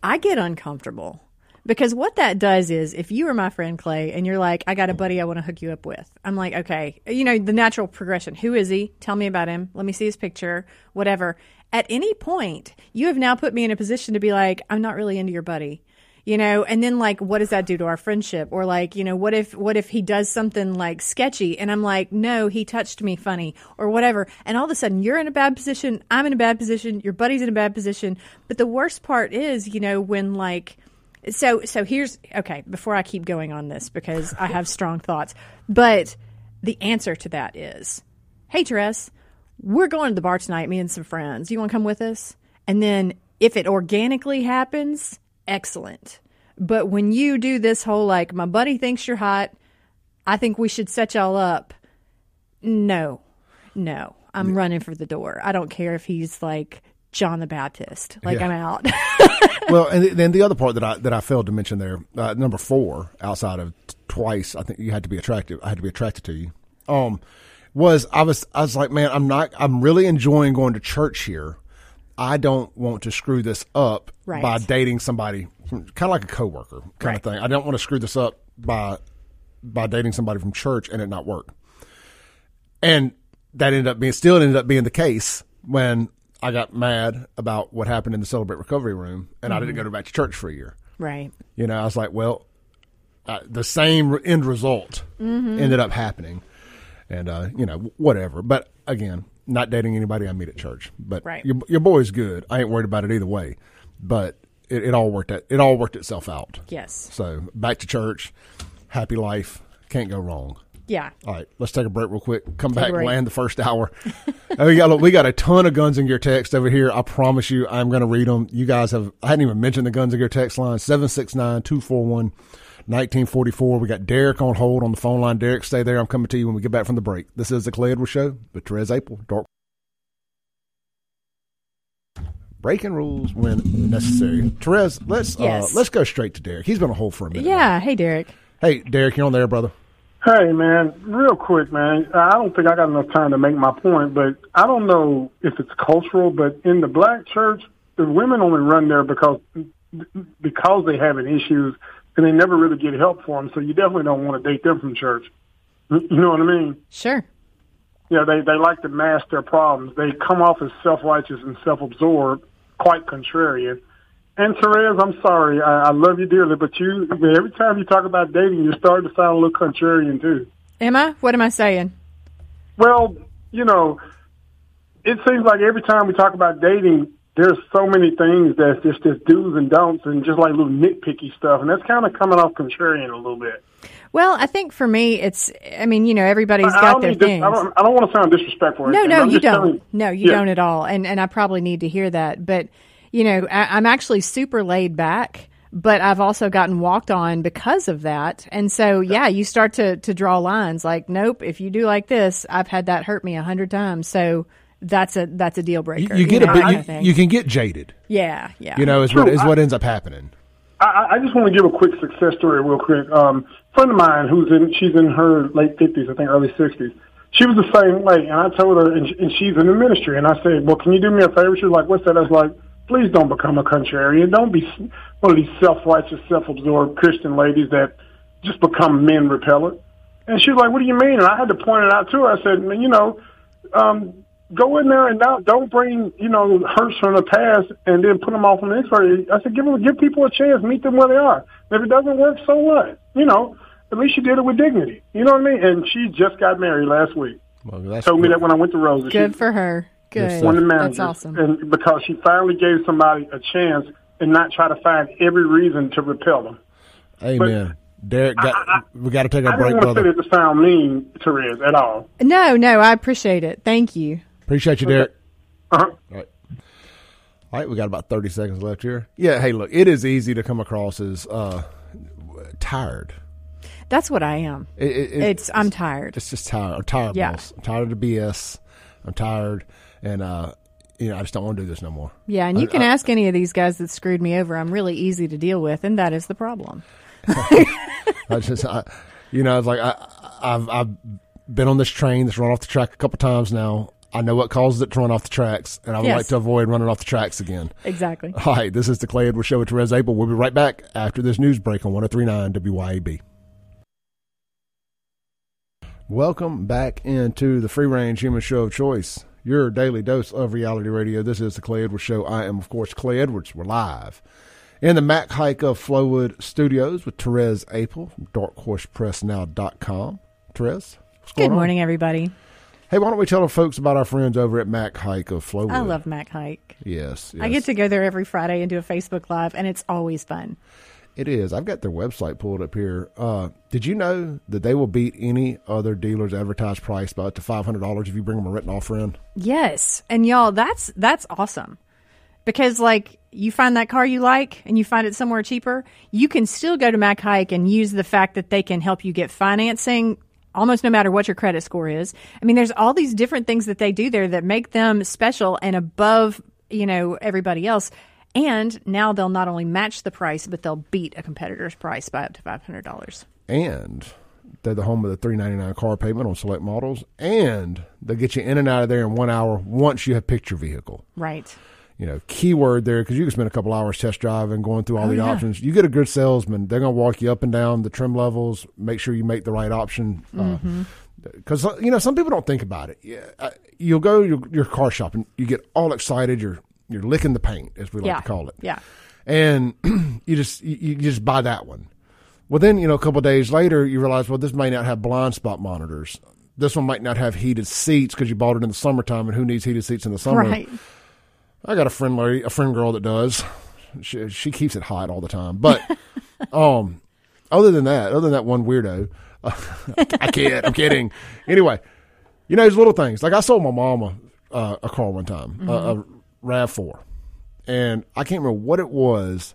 I get uncomfortable because what that does is if you are my friend Clay and you're like, "I got a buddy I want to hook you up with." I'm like, "Okay, you know, the natural progression. Who is he? Tell me about him. Let me see his picture, whatever." At any point, you have now put me in a position to be like, "I'm not really into your buddy." you know? And then like what does that do to our friendship? Or like you know what if what if he does something like sketchy and i'm like no he touched me funny or whatever. And all of a sudden you're in a bad position i'm in a bad position your buddy's in a bad position. But the worst part is you know when like so so here's okay before i keep going on this because i have strong thoughts but the answer to that is hey Therese, we're going to the bar tonight me and some friends you want to come with us and then If it organically happens, excellent. But when you do this whole like, my buddy thinks you're hot, I think we should set y'all up. No, no, I'm running for the door. I don't care if he's like John the Baptist. Like Yeah. I'm out. well, and then the other part that I that I failed to mention there, uh, number four, outside of t- twice, I think you had to be attractive. I had to be attracted to you. Um, was I was I was like, man, I'm not. I'm really enjoying going to church here. I don't want to screw this up Right. by dating somebody, kind of like a coworker kind of thing. I don't want to screw this up by by dating somebody from church and it not work. And that ended up being still ended up being the case when I got mad about what happened in the Celebrate Recovery Room, and I didn't go to back to church for a year. right. You know, I was like, well, uh, the same end result ended up happening, and uh, you know, whatever. But again, not dating anybody I meet at church. But Right. your, your boy's good. I ain't worried about it either way. But it, it all worked. Out, it all worked itself out. Yes. So back to church, happy life, can't go wrong. Yeah. All right, let's take a break real quick. Come back, break. land the first hour. oh, we got look, we got a ton of guns in gear text over here. I promise you, I'm going to read them. You guys have I hadn't even mentioned the guns in gear text line 769-241-1944. We got Derek on hold on the phone line. Derek, stay there. I'm coming to you when we get back from the break. This is the Clay Edwards Show with Therese Apel. Dark. Breaking rules when necessary. Therese, let's Yes. uh, let's go straight to Derek. He's been on hold for a minute. now. Yeah. Hey, Derek. Hey, Derek, you're on there, brother. Hey man, real quick, man. I don't think I got enough time to make my point, but I don't know if it's cultural, but in the black church, the women only run there because because they having issues and they never really get help for them. So you definitely don't want to date them from church. You know what I mean? Sure. Yeah, they they like to mask their problems. They come off as self righteous and self absorbed, quite contrarian. And Therese, I'm sorry, I, I love you dearly, but you every time you talk about dating, you're starting to sound a little contrarian too. Am I? What am I saying? Well, you know, it seems like every time we talk about dating, there's so many things that's just just do's and don'ts and just like little nitpicky stuff, and that's kind of coming off contrarian a little bit. Well, I think for me, it's. I mean, you know, everybody's I got don't, their things. I don't, I don't want to sound disrespectful. No, no, you don't. No, you Yeah. don't at all. And and I probably need to hear that. But you know, I, I'm actually super laid back. But I've also gotten walked on because of that. And so, yeah, you start to to draw lines. Like, nope, if you do like this, I've had that hurt me a hundred times. So that's a that's a deal breaker. you get know, a that kind bit. of You, you can get jaded. yeah, yeah. You know, is what True. is what ends up happening. I- I, I just want to give a quick success story real quick. Um, a friend of mine who's in, she's in her late fifties, I think early sixties. She was the same way, and I told her, and, and she's in the ministry, and I said, "Well, can you do me a favor?" She was like, "What's that?" I was like, "Please don't become a contrarian. Don't be one of these self-righteous, self-absorbed Christian ladies that just become men repellent." And she was like, "What do you mean?" And I had to point it out to her. I said, "Man, "You know, um, go in there and don't, don't bring you know hurts from the past and then put them off on the expert. I said give them give people a chance, meet them where they are. If it doesn't work, so what? You know, at least you did it with dignity. You know what I mean? And she just got married last week. Well, that's Told me good. that when I went to Rosa. Good she, for her. Good. sir. one of the That's awesome. and because she finally gave somebody a chance and not try to find every reason to repel them. Amen. Derek, got, we got to take I our break, didn't want to brother. to sound mean, Therese, at all. No, no, I appreciate it. Thank you. Appreciate you, Derek. Uh-huh. All right. All right, we got about 30 seconds left here. Yeah, hey, look, it is easy to come across as uh, tired. That's what I am. It, it, it- It's I'm tired. it's just tired. I'm tired, Yeah. I'm tired of the BS. I'm tired, and uh, you know, I just don't want to do this no more. Yeah, and you I- can I- ask any of these guys that screwed me over. I'm really easy to deal with, and that is the problem. I just, I, you know, it's like I, I've I've been on this train that's run off the track a couple times now. I know what causes it to run off the tracks, and I would Yes. like to avoid running off the tracks again. Exactly. Hi, this is the Clay Edwards Show with Therese Apel. We'll be right back after this news break on 1039 WYAB. Welcome back into the free range human show of choice, your daily dose of reality radio. This is the Clay Edwards Show. I am, of course, Clay Edwards. We're live in the Mac Haik of Flowood Studios with Therese Apel from darkhorsepressnow.com. Therese, what's going Good on? morning, everybody. Hey, why don't we tell the folks about our friends over at Mac Haik of Flowood? I love Mac Haik. Yes, I get to go there every Friday and do a Facebook Live, and it's always fun. It is. I've got their website pulled up here. Uh, did you know that they will beat any other dealer's advertised price by up to five hundred dollars if you bring them a written offer in? Yes, and y'all, that's that's awesome. because like you find that car you like and you find it somewhere cheaper, you can still go to Mac Haik and use the fact that they can help you get financing almost no matter what your credit score is. I mean, there's all these different things that they do there that make them special and above, you know, everybody else. And now they'll not only match the price, but they'll beat a competitor's price by up to five hundred dollars. and they're the home of the three ninety nine car payment on select models, and they get you in and out of there in one hour once you have picked your vehicle. Right. You know, keyword there because you can spend a couple hours test driving, going through all Oh, the yeah. options. You get a good salesman; they're going to walk you up and down the trim levels, make sure you make the right option. Mm-hmm. Because you know, some people don't think about it. Yeah, uh, you'll go your, your car shopping, you get all excited, you're you're licking the paint, as we like yeah. to call it Yeah. and you just you, you just buy that one. Well, then you know a couple of days later you realize well this may not have blind spot monitors. This one might not have heated seats because you bought it in the summertime, and who needs heated seats in the summer? Right. I got a friend lady, a friend girl that does. She, she keeps it hot all the time. But um, other than that, other than that one weirdo, I kid, I'm kidding. Anyway, you know, there's little things. Like I sold my mama uh, a car one time, a, a Rav Four, and I can't remember what it was.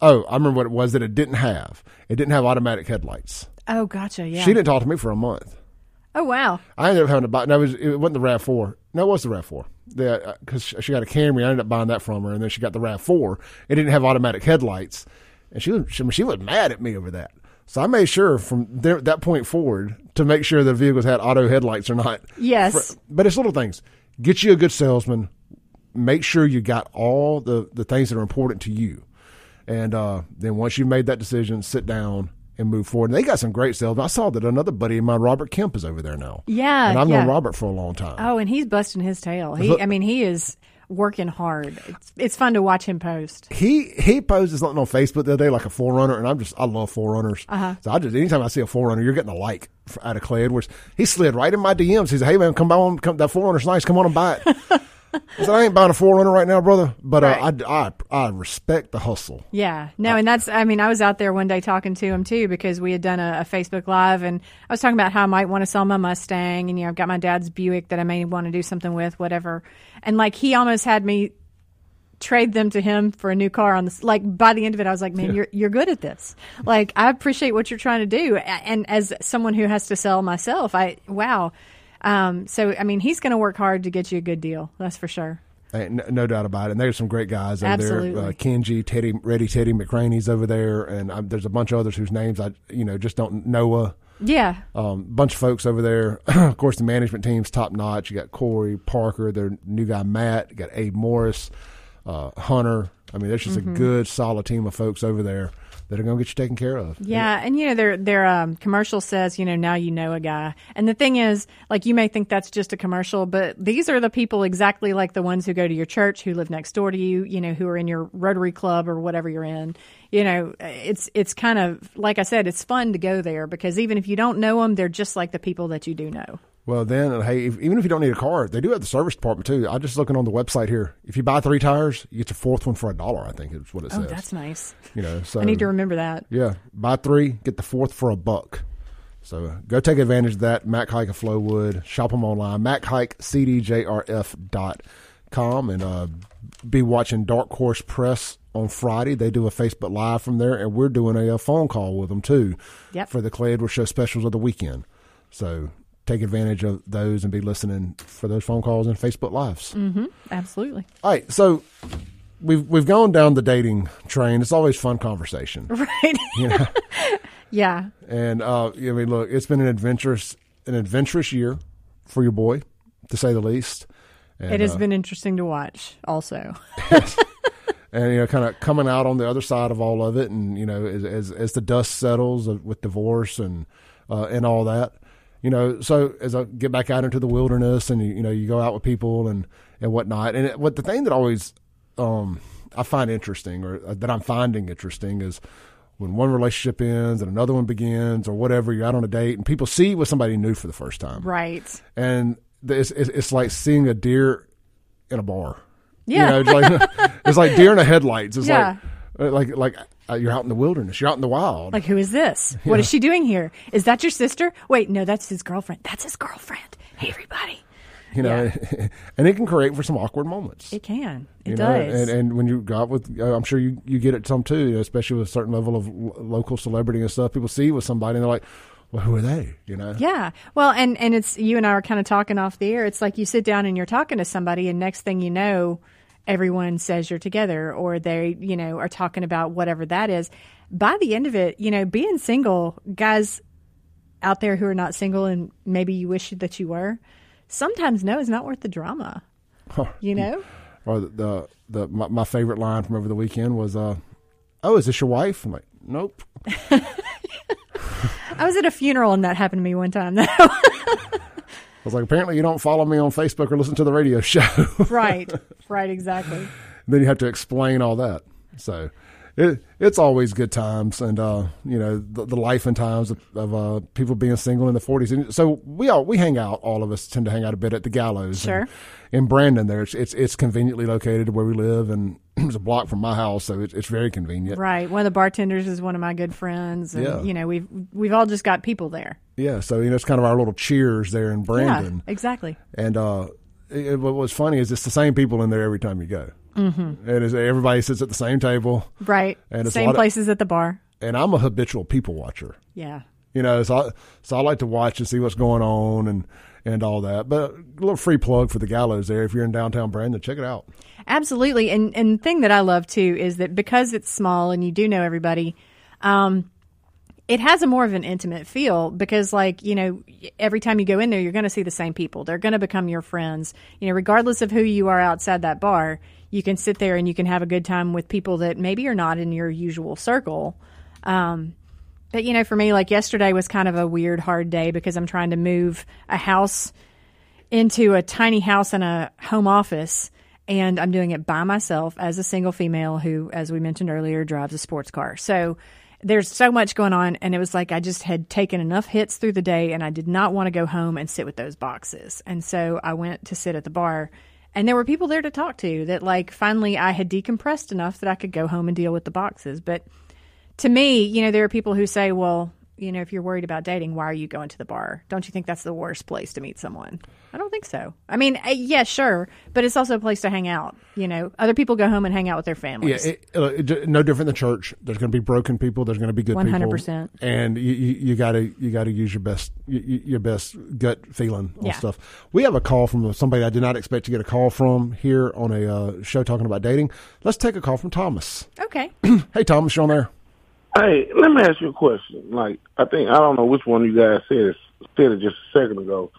Oh, I remember what it was that it didn't have. It didn't have automatic headlights. Oh, gotcha. Yeah. She didn't talk to me for a month. oh, wow. I ended up having to buy. No, it, was, it wasn't the Rav Four. No, it was the Rav Four. Because she got a Camry, I ended up buying that from her, and then she got the Rav Four. It didn't have automatic headlights, and she was she, she was mad at me over that. So I made sure from there, that point forward to make sure the vehicles had auto headlights or not. Yes. For- but it's little things. Get you a good salesman. Make sure you got all the the things that are important to you, and uh, then once you've made that decision, sit down and move forward. And they got some great sales. I saw that another buddy of mine, Robert Kemp, is over there now. Yeah, and I've yeah. known Robert for a long time. Oh, and he's busting his tail. He, I mean, he is working hard. It's, it's fun to watch him post. He he posted something on Facebook the other day, like a forerunner, and I'm just I love forerunners. Uh-huh. So I just anytime I see a forerunner, you're getting a like out of Clay Edwards. He slid right in my DMs. He said, "Hey man, come by on, come, that forerunner's nice. Come on and buy it." I said, "I ain't buying a forerunner right now, brother, but uh, I, I I respect the hustle." Yeah, no, and that's, I mean, I was out there one day talking to him too because we had done a, a Facebook Live and I was talking about how I might want to sell my Mustang and, you know, I've got my dad's Buick that I may want to do something with, whatever. And like he almost had me trade them to him for a new car on this. Like by the end of it, I was like, man, you're, you're good at this. Like I appreciate what you're trying to do. And as someone who has to sell myself, I, wow. Um, so, I mean, he's going to work hard to get you a good deal. That's for sure. No, no doubt about it. And there's some great guys over Absolutely. there. Uh, Kenji, Teddy, Reddy, Teddy McCraney's over there, and um, there's a bunch of others whose names I you know just don't Noah. Yeah. um, bunch of folks over there. of course, the management team's top notch. You got Corey Parker, their new guy Matt. You got Abe Morris, uh, Hunter. I mean, there's just Mm-hmm. a good, solid team of folks over there that are going to get you taken care of. Yeah, and you know their their um, commercial says you know now you know a guy, and the thing is like you may think that's just a commercial, but these are the people exactly like the ones who go to your church, who live next door to you, you know, who are in your Rotary Club or whatever you're in. You know, it's it's kind of like I said, it's fun to go there because even if you don't know them, they're just like the people that you do know. Well, then, hey, if, even if you don't need a car, they do have the service department too. I'm just looking on the website here. If you buy three tires, you get your fourth one for a dollar. I think is what it Oh, says. that's nice. you know, so I need to remember that. Yeah, buy three, get the fourth for a buck. So uh, go take advantage of that. Mac Haik of Flowood. Shop them online. MacHaikCDJRF.com. And uh, be watching Dark Horse Press on Friday. They do a Facebook Live from there, and we're doing a, uh phone call with them too Yep. for the Clay Edwards Show specials of the weekend. So take advantage of those and be listening for those phone calls and Facebook Lives. Absolutely. All right, so we've we've gone down the dating train. It's always fun conversation. Right. You know? yeah. And uh, I mean, look, it's been an adventurous, an adventurous year for your boy, to say the least. And, It has uh, been interesting to watch. Also. and you know, kind of coming out on the other side of all of it, and you know, as as, as the dust settles with divorce and uh, and all that, you know, so as I get back out into the wilderness, and you, you know, you go out with people and and whatnot, and it, what the thing that always um, I find interesting, or uh, that I'm finding interesting, is when one relationship ends and another one begins, or whatever, you're out on a date, and people see with somebody new for the first time, Right. and it's, it's, it's like seeing a deer in a bar. Yeah. You know, it's like it's like deer in the headlights. It's Yeah. like like like uh, you're out in the wilderness. You're out in the wild. Like, who is this? What is she doing here? Is that your sister? Wait, no, that's his girlfriend. That's his girlfriend. Hey, everybody. you know, and it can create for some awkward moments. It can. It you know, does. and and when you go out with, uh, I'm sure you you get it some too, especially with a certain level of lo- local celebrity and stuff. People see you with somebody and they're like, "Well, who are they?" You know. Yeah. Well, and and it's you and I are kind of talking off the air. It's like you sit down and you're talking to somebody, and next thing you know, everyone says you're together, or they you know are talking about whatever that is. By the end of it, you know, being single, guys out there who are not single and maybe you wish that you were, sometimes no is not worth the drama. You know. Or the the, the my, my favorite line from over the weekend was, uh, "Oh, is this your wife?" I'm like, "Nope." I was at a funeral and that happened to me one time though. I was like, "Apparently, you don't follow me on Facebook or listen to the radio show." right. Right. Exactly. then you have to explain all that. So it, it's always good times, and uh, you know the, the life and times of, of uh, people being single in the forties. And so we all we hang out. All of us tend to hang out a bit at the Gallows. Sure. And in Brandon, there it's, it's it's conveniently located where we live, and it's a block from my house, so it's it's very convenient. Right. One of the bartenders is one of my good friends, and Yeah. you know we've we've all just got people there. Yeah. So you know it's kind of our little cheers there in Brandon. Yeah. Exactly. And uh, it, what was funny is it's the same people in there every time you go. Mm-hmm. And everybody sits at the same table. Right. And Same lot of- places at the bar. And I'm a habitual people watcher. Yeah. You know, so I, so I like to watch and see what's going on and and all that. But a little free plug for the gallows there. If you're in downtown Brandon, check it out. Absolutely. And and the thing that I love too is that because it's small and you do know everybody, um, it has a more of an intimate feel because like, you know, every time you go in there you're gonna see the same people. They're gonna become your friends. You know, regardless of who you are outside that bar, you can sit there and you can have a good time with people that maybe are not in your usual circle. Um, but you know, for me, like yesterday was kind of a weird, hard day because I'm trying to move a house into a tiny house and a home office. And I'm doing it by myself as a single female who, as we mentioned earlier, drives a sports car. So there's so much going on. And it was like I just had taken enough hits through the day and I did not want to go home and sit with those boxes. And so I went to sit at the bar. And there were people there to talk to that, like, finally I had decompressed enough that I could go home and deal with the boxes. But to me, you know, there are people who say, well, you know, if you're worried about dating, why are you going to the bar? Don't you think that's the worst place to meet someone? I don't think so. I mean, uh, yeah, sure, but it's also a place to hang out. You know, other people go home and hang out with their Yeah, families. it, uh, it, no different than church. There's going to be broken people. There's going to be good people. 100%. And you, you, you gotta you gotta use your best you, you- your best gut feeling on Yeah. stuff. We have a call from somebody I did not expect to get a call from here on a uh, show talking about dating. Let's take a call from Thomas. okay. Hey, Thomas, you're on there. Hey, let me ask you a question. Like, I think I don't know which one of you guys said it, said it just a second ago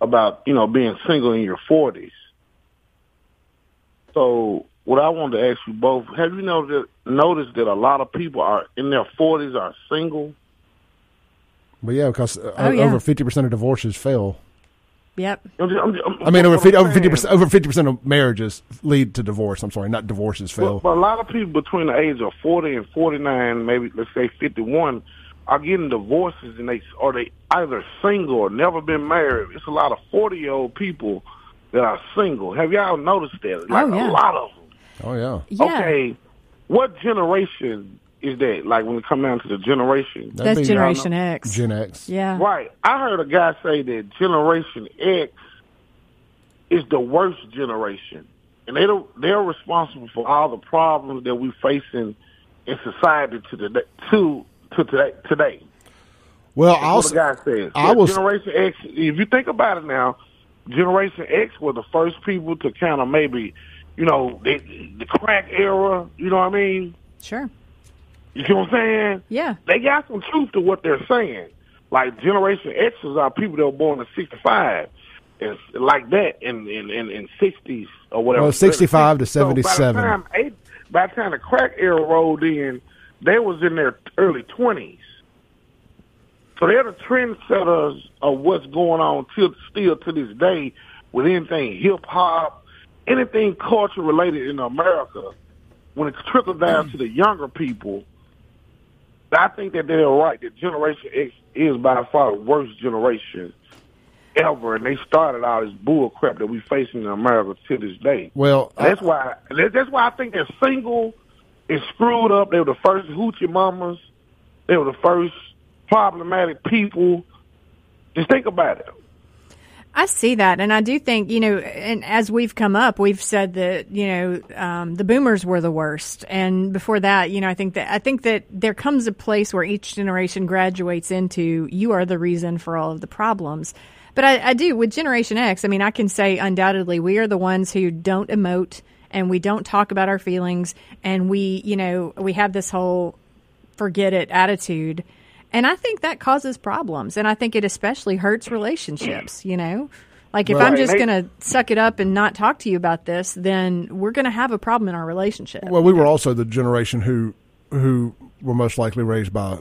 about you know being single in your forties. So, what I wanted to ask you both: Have you noticed noticed that a lot of people are in their forties are single? But yeah, because uh, Oh, yeah. over fifty percent of divorces fail. Yep. I'm just- I'm just- I'm- I mean, over 50, over 50%, over fifty percent of marriages lead to divorce. I'm sorry, not divorces fail. But, but a lot of people between the age of forty and forty nine, maybe let's say fifty one, are getting divorces, and they or they either single or never been married. It's a lot of forty year old people that are single. Have y'all noticed that? Oh, like Oh, yeah. a lot of them. oh yeah, Yeah. Okay, what generation is that? Like when it comes down to the generation, That'd That's Generation X. Gen X. yeah. right? I heard a guy say that Generation X is the worst generation, and they don't, they're responsible for all the problems that we're facing in society to the to to today. today. Well, That's I'll what the guy says. I was- Generation X. If you think about it now, Generation X were the first people to kind of maybe, you know, the, the crack era. You know what I mean? Sure. You see what I'm saying? Yeah. They got some truth to what they're saying. Like Generation X's are people that were born in '65, and like that in in in, in '60s or whatever. Well, 65 to So by the 77. time by the time the crack era rolled in, they was in their early 20s. So they're the trendsetters of what's going on till still to this day with anything hip hop, anything culture related in America. When it trickles down hmm. to the younger people, I think that they're right. That Generation X is by far the worst generation ever, and they started all this bull crap that we facing in America to this day. well, I- That's why. That's why I think they're single and screwed up. They were the first hoochie mamas. They were the first problematic people. Just think about it. I see that, and I do think you know, and as we've come up, we've said that you know um, the boomers were the worst, and before that, you know, I think that I think that there comes a place where each generation graduates into you are the reason for all of the problems. But I, I do with Generation X. I mean, I can say undoubtedly we are the ones who don't emote and we don't talk about our feelings, and we you know we have this whole forget it attitude. And I think that causes problems. And I think it especially hurts relationships, you know? Like if Well, I'm just going to suck it up and not talk to you about this, then we're going to have a problem in our relationship. Well, we were also the generation who who were most likely raised by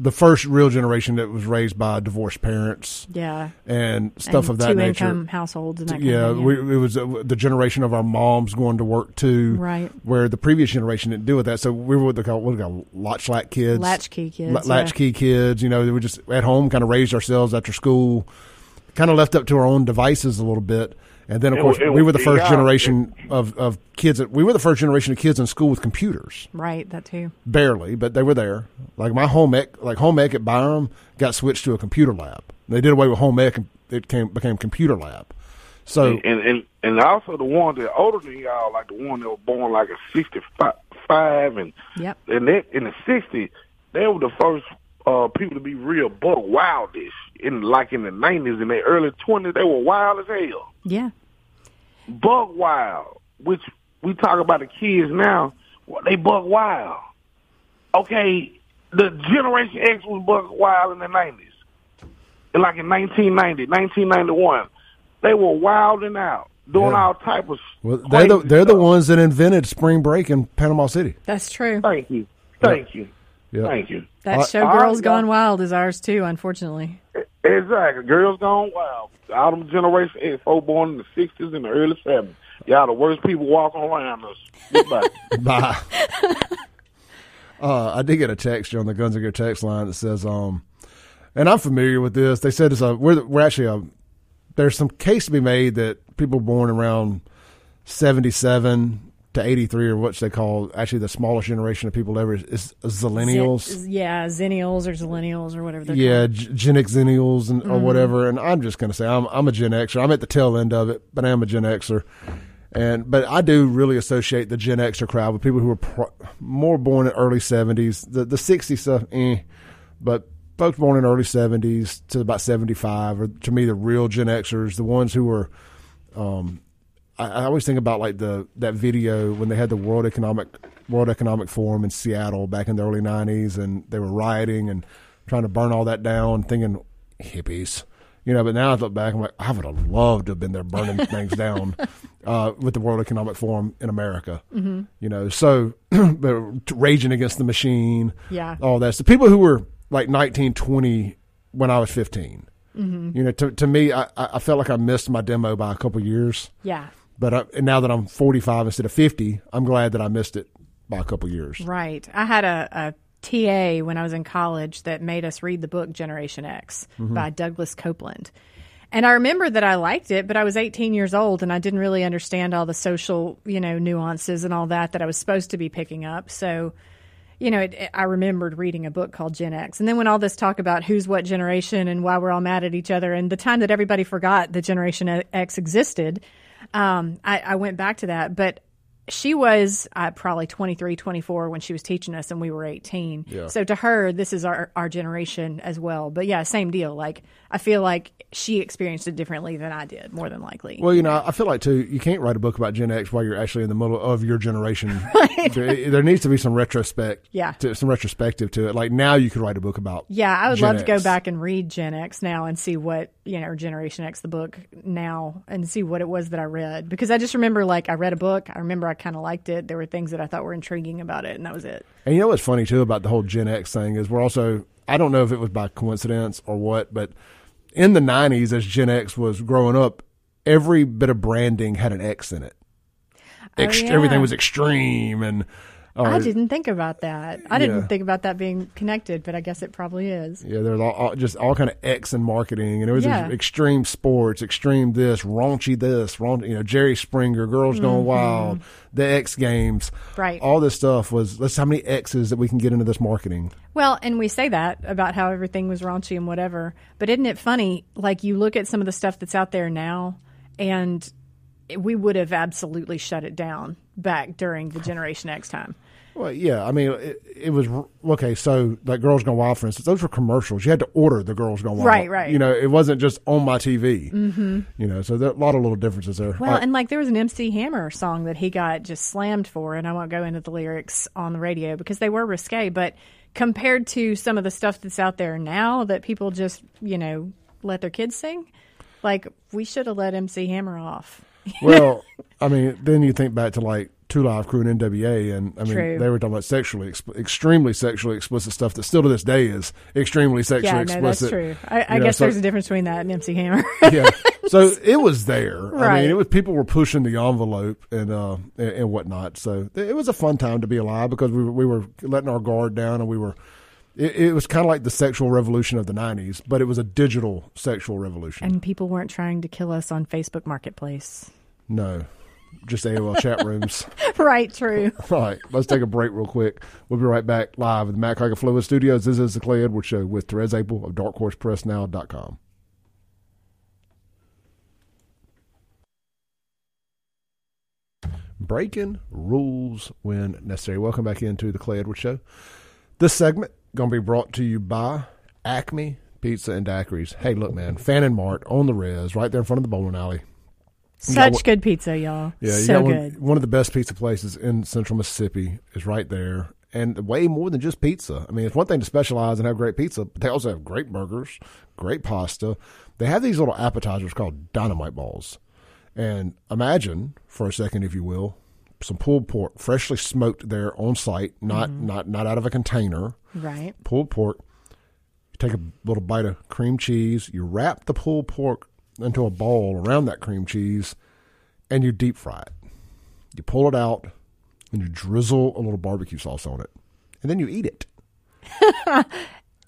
the first real generation that was raised by divorced parents yeah. and stuff And of that two nature. income households and that kind yeah, of thing. we, it was uh, the generation of our moms going to work too, Right. Where the previous generation didn't deal with that, so we were what they call what they call latchkey kids, Latchkey kids, yeah. latchkey kids. You know, we were just at home, kind of raised ourselves after school, kind of left up to our own devices a little bit. And then, of It course, wa- it we were the first yeah, generation of, of kids. That, we were the first generation of kids in school with computers Right, that too. barely, but they were there. Like my home ec, like home ec at Byram got switched to a computer lab. They did away with home ec, and it came became computer lab. So and and and also the ones that older than y'all, like the one that were born like a sixty five, and Yep. and they, in the '60s, they were the first uh, people to be real buck wildish. In like in the '90s and the early '20s, they were wild as hell. Yeah. Buck wild, which we talk about the kids now, well, they bug wild. Okay, the Generation X was bug wild in the 90s. Like in 1990, 1991, they were wilding out, doing Yeah. all type of well, they're the they're the ones that invented spring break in Panama City. That's true. Thank you. Thank you. Yeah. Thank you. That I- show I- Girls I- Gone Wild is ours too, unfortunately. Exactly. Girls gone wild. Them Generation X, folk born in the 60s and the early 70s. Y'all the worst people walking around us. Goodbye. Bye. uh, I did get a text on the Guns and Gear text line that says, um, and I'm familiar with this. They said it's a we're we're actually a there's some case to be made that people born around 77 to 83 or what they call actually the smallest generation of people ever is, is zillennials. Yeah, Zennials or Zillennials or whatever they're yeah. G- Gen Xennials and or whatever. And I'm just going to say I'm I'm a Gen Xer. I'm at the tail end of it, but I am a Gen Xer. And but I do really associate the Gen Xer crowd with people who were pro- more born in early 70s. The the 60s stuff, eh. But folks born in early 70s to about 75 are to me the real Gen Xers, the ones who were. Um, I, I always think about like the that video when they had the World Economic World Economic Forum in Seattle back in the early '90s, and they were rioting and trying to burn all that down, thinking hippies, you know. But now I look back, I'm like, I would have loved to have been there burning things down uh, with the World Economic Forum in America, mm-hmm. you know. So, raging against the machine, Yeah. all that. So people who were like 19, 20 when I was 15. Mm-hmm. You know, to to me, I, I I felt like I missed my demo by a couple years. Yeah. But I, and now that I'm 45 instead of 50, I'm glad that I missed it by a couple years. Right. I had a, a TA when I was in college that made us read the book Generation X Mm-hmm. by Douglas Coupland. And I remember that I liked it, but I was 18 years old and I didn't really understand all the social, you know, nuances and all that that I was supposed to be picking up. So, you know, it, it- I remembered reading a book called Gen X. And then when all this talk about who's what generation and why we're all mad at each other and the time that everybody forgot that Generation X existed, um, I, I went back to that. But she was uh, probably 23, 24 when she was teaching us, and we were 18. Yeah. So to her, this is our, our generation as well. But yeah, same deal. Like, I feel like she experienced it differently than I did, more than likely. Well, you know, I feel like too, you can't write a book about Gen X while you're actually in the middle of your generation. there, there needs to be some retrospect, Yeah. to, some retrospective to it. Like now, you could write a book about. Yeah, I would Gen love to go back and read Gen X now and see what, you know, Generation X, the book now, and see what it was that I read. Because I just remember, like, I read a book. I remember I kind of liked it. There were things that I thought were intriguing about it, and that was it. And you know what's funny too about the whole Gen X thing is we're also I don't know if it was by coincidence or what, but in the '90s as Gen X was growing up, every bit of branding had an X in it. Oh, Ex- Oh, yeah. Everything was extreme and I didn't think about that. I Yeah. didn't think about that being connected, but I guess it probably is. Yeah, there's all, all, just all kind of X in marketing, and it was Yeah. extreme sports, extreme this, raunchy this, raunchy, you know, Jerry Springer, Girls Gone Wild, the X Games, Mm-hmm. Right. All this stuff was. Let's how many X's that we can get into this marketing. Well, and we say that about how everything was raunchy and whatever, but isn't it funny? Like you look at some of the stuff that's out there now, and we would have absolutely shut it down back during the Generation X time. Well, yeah, I mean, it, it was okay. So, like Girls Gone Wild, for instance, those were commercials. You had to order the Girls Gone Wild, Right, right. You know, it wasn't just on my TV. Mm-hmm. You know, so there are a lot of little differences there. Well, right. and like there was an MC Hammer song that he got just slammed for, and I won't go into the lyrics on the radio because they were risque, but compared to some of the stuff that's out there now that people just, you know, let their kids sing, like we should have let MC Hammer off. Well, I mean, then you think back to like Two Live Crew and NWA, and I mean, True. they were talking about sexually, exp- extremely sexually explicit stuff that still to this day is extremely sexually Yeah, no, explicit. that's true. I, I know, guess so- there's a difference between that and MC Hammer. yeah. So it was there. I Right. mean, it was people were pushing the envelope and uh and, and whatnot. So it was a fun time to be alive because we were, we were letting our guard down and we were. It, it was kind of like the sexual revolution of the '90s, but it was a digital sexual revolution. and people weren't trying to kill us on Facebook Marketplace. no, just AOL chat rooms. right, true. All right, let's take a break real quick. We'll be right back live at the Mac Haik of Flowood Studios. This is the Clay Edwards Show with Therese Apel of DarkHorsePressNow.com. Breaking rules when necessary. Welcome back into the Clay Edwards Show. This segment going to be brought to you by Acme Pizza and Daiquiris. Hey, look, man, Fan and Mart on the res, right there in front of the bowling alley. Such one- good pizza, y'all. Yeah, so one, good. one of the best pizza places in Central Mississippi is right there, and way more than just pizza. I mean, it's one thing to specialize and have great pizza, but they also have great burgers, great pasta. They have these little appetizers called dynamite balls, and imagine for a second, if you will, some pulled pork, freshly smoked there on site, not Mm-hmm. not not out of a container. Right. Pulled pork. You take a little bite of cream cheese. You wrap the pulled pork into a ball around that cream cheese, and you deep fry it. You pull it out, and you drizzle a little barbecue sauce on it, and then you eat it.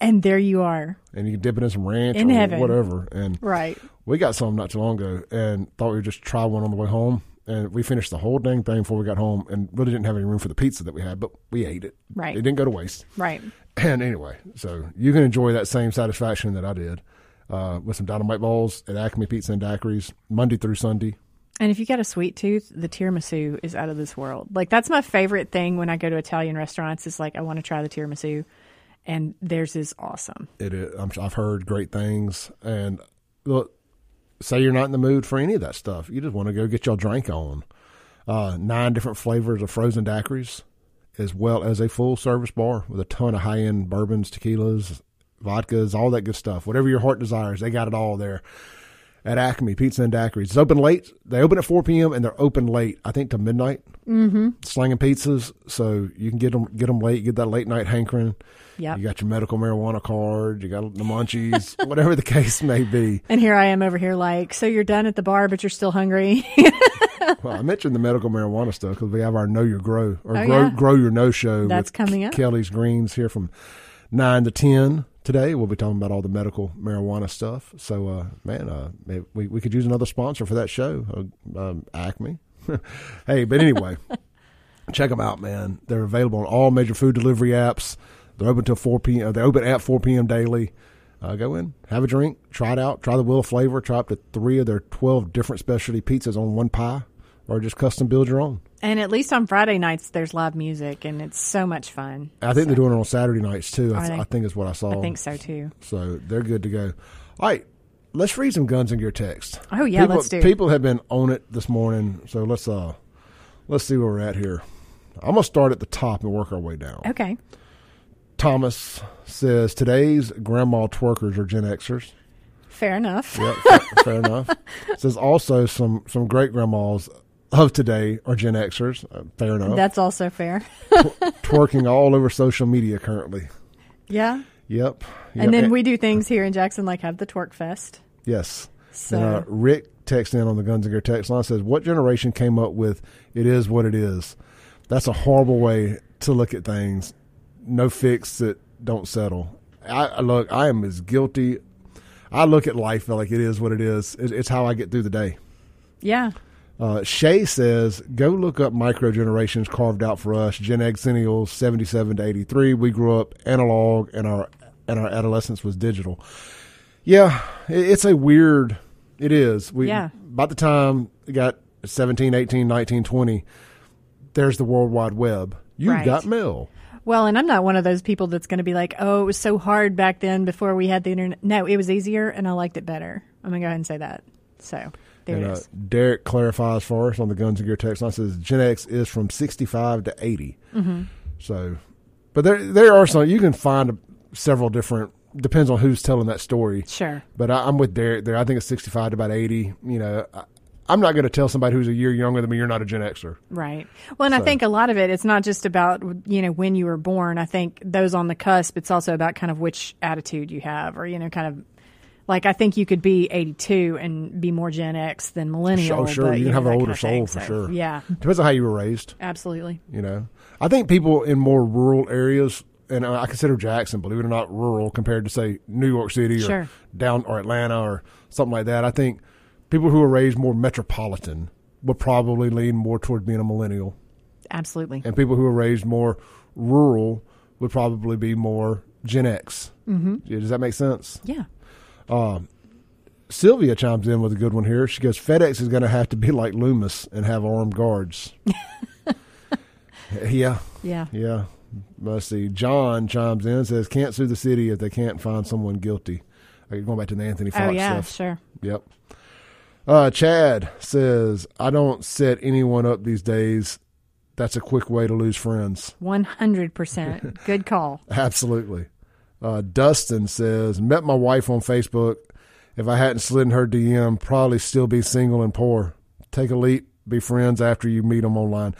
And there you are. And you can dip it in some ranch In or heaven. whatever. And Right. we got some not too long ago, and thought we would just try one on the way home. And we finished the whole dang thing before we got home, and really didn't have any room for the pizza that we had, but we ate it. Right. It didn't go to waste. Right. And anyway, so you can enjoy that same satisfaction that I did uh, with some dynamite balls at Acme Pizza and Daiquiris Monday through Sunday. And if you got a sweet tooth, the tiramisu is out of this world. Like that's my favorite thing when I go to Italian restaurants. Is like I want to try the tiramisu, and theirs is awesome. It is, I'm, I've heard great things, and look, say you're not in the mood for any of that stuff. You just want to go get your drink on. Uh, nine different flavors of frozen daiquiris, as well as a full service bar with a ton of high end bourbons, tequilas, vodkas, all that good stuff. Whatever your heart desires, they got it all there at Acme Pizza and Daiquiris. It's open late. They open at 4 p.m. and they're open late. I think to midnight. Mm-hmm. Slanging pizzas, so you can get them get them late. Get that late night hankering. Yep. You got your medical marijuana card. You got the munchies. whatever the case may be. And here I am over here, like, so you're done at the bar, but you're still hungry. Well, I mentioned the medical marijuana stuff because we have our Know Your Grow or Oh, Grow yeah. Grow Your No show. That's with coming up. Kelly's Greens here from nine to ten today. We'll be talking about all the medical marijuana stuff. So, uh, man, uh, maybe we we could use another sponsor for that show, uh, um, Acme. hey, but anyway, check them out, man. They're available on all major food delivery apps. They're open till four p.m. They open at four p.m. daily. Uh, go in, have a drink, try it out, try the wheel of flavor, try up to three of their twelve different specialty pizzas on one pie, or just custom build your own. and at least on Friday nights, there's live music, and it's so much fun. I think they're doing it on Saturday nights too. I? I think is what I saw. I think so too. So they're good to go. All right, let's read some guns and gear text. Oh, yeah, people, let's do. People have been on it this morning, so let's uh let's see where we're at here. I'm gonna start at the top and work our way down. Okay. Thomas says today's grandma twerkers are Gen Xers. Fair enough. Yep, fair, fair enough. Says also some some great grandmas of today are Gen Xers. Uh, fair enough. That's also fair. Twerking all over social media currently. Yeah. Yep. And then we do things here in Jackson like have the twerk fest. Yes. So And, uh, Rick texts in on the Guns and Gear text line says, "What generation came up with it is what it is?" That's a horrible way to look at things. No fix that don't settle. I, I look. I am as guilty. I look at life like it is what it is. It, it's how I get through the day. Yeah. Uh, Shay says, go look up micro generations carved out for us. Gen X Centennials, 77 to 83. We grew up analog and our, and our adolescence was digital. Yeah, it, it's a weird, it is. We, Yeah. By the time we got 17, 18, 19, 20, there's the World Wide Web. You've Right. got mail. Well, and I'm not one of those people that's going to be like, oh, it was so hard back then before we had the internet. No, it was easier and I liked it better. I'm going to go ahead and say that. So there And it uh. Derek clarifies for us on the Guns and Gear text line says Gen X is from 65 to 80. Mm-hmm. So, but there there are some you can find several different depends on who's telling that story. Sure. But I, I'm with Derek there. I think it's 65 to about 80. You know, I, I'm not going to tell somebody who's a year younger than me you're not a Gen Xer. Right. Well, and I think a lot of it, it's not just about, you know, when you were born. I think those on the cusp, it's also about kind of which attitude you have or, you know, kind of like I think you could be 82 and be more Gen X than millennial. Oh, sure. but, you can know, have an older kind of thing. soul for So, sure. Yeah, Depends on how you were raised. absolutely. You know, I think people in more rural areas, and I consider Jackson, believe it or not, rural compared to say New York City or Sure. down or Atlanta or something like that. I think people who are raised more metropolitan would probably lean more toward being a millennial, Absolutely. and people who are raised more rural would probably be more Gen X. Mm-hmm. Does that make sense? Yeah. Sylvia chimes in with a good one here. She goes, FedEx is going to have to be like Loomis and have armed guards. yeah. Yeah. Yeah. Let's see. John chimes in and says, can't sue the city if they can't find someone guilty. Okay, going back to the Anthony Fox Oh, yeah, stuff. sure. Yep. Uh, Chad says, I don't set anyone up these days. That's a quick way to lose friends. 100%. Good call. Absolutely. Uh, Dustin says, met my wife on Facebook. If I hadn't slid in her DM, probably still be single and poor. Take a leap, be friends after you meet them online.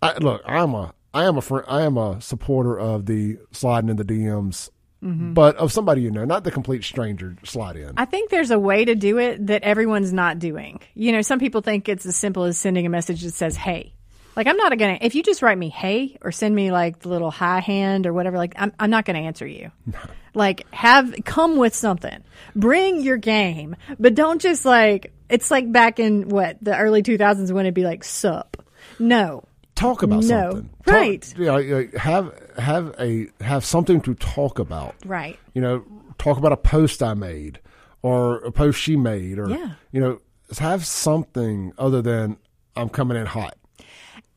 I, look, I'm a, I am a friend, I am a supporter of the sliding in the DMs, Mm-hmm. but of somebody you know, not the complete stranger slide in. I think there's a way to do it that everyone's not doing. You know, some people think it's as simple as sending a message that says, hey. Like, I'm not going to, if you just write me, hey, or send me like the little high hand or whatever, like, I'm, I'm not going to answer you. like, have, come with something. Bring your game, but don't just like, it's like back in what, the early 2000s when it'd be like, sup. No. Talk about No. something. Talk- Right. you know, have have a have something to talk about. Right. You know, talk about a post I made or a post she made or Yeah. you know, have something other than I'm coming in hot.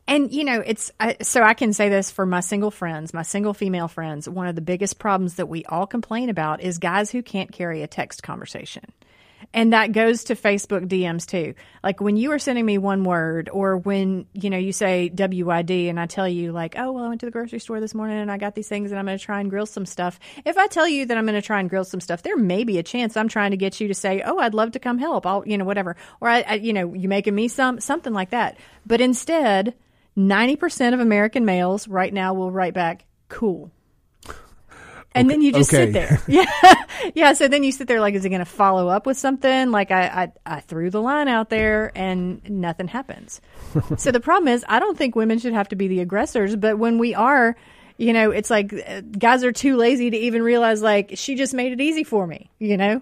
And you know, it's I, so I can say this for my single friends, my single female friends. One of the biggest problems that we all complain about is guys who can't carry a text conversation. And that goes to Facebook DMs too. Like when you are sending me one word or when, you know, you say WID and I tell you like, oh, well, I went to the grocery store this morning and I got these things and I'm going to try and grill some stuff. If I tell you that I'm going to try and grill some stuff, there may be a chance I'm trying to get you to say, oh, I'd love to come help. I'll, you know, whatever. Or I, I you know, you making me some, something like that. But instead, 90% of American males right now will write back, cool. And then you just sit there. Yeah. yeah. So then you sit there like, is he going to follow up with something? Like I, I, I threw the line out there and nothing happens. so the problem is, I don't think women should have to be the aggressors, but when we are, you know, it's like uh, guys are too lazy to even realize like she just made it easy for me, you know?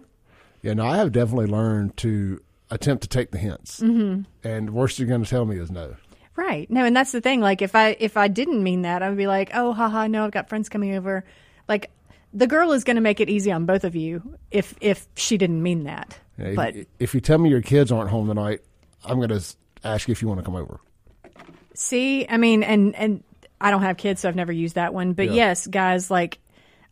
Yeah, no, I have definitely learned to attempt to take the hints. Mm-hmm. And the worst you're going to tell me is no. Right. No, and that's the thing. Like if I if I didn't mean that, I would be like, oh, haha, no, I've got friends coming over. Like the girl is going to make it easy on both of you if if she didn't mean that. Yeah, but if, if you tell me your kids aren't home tonight, I'm going to ask you if you want to come over. see, I mean, and and I don't have kids, so I've never used that one. But Yeah. yes, guys, like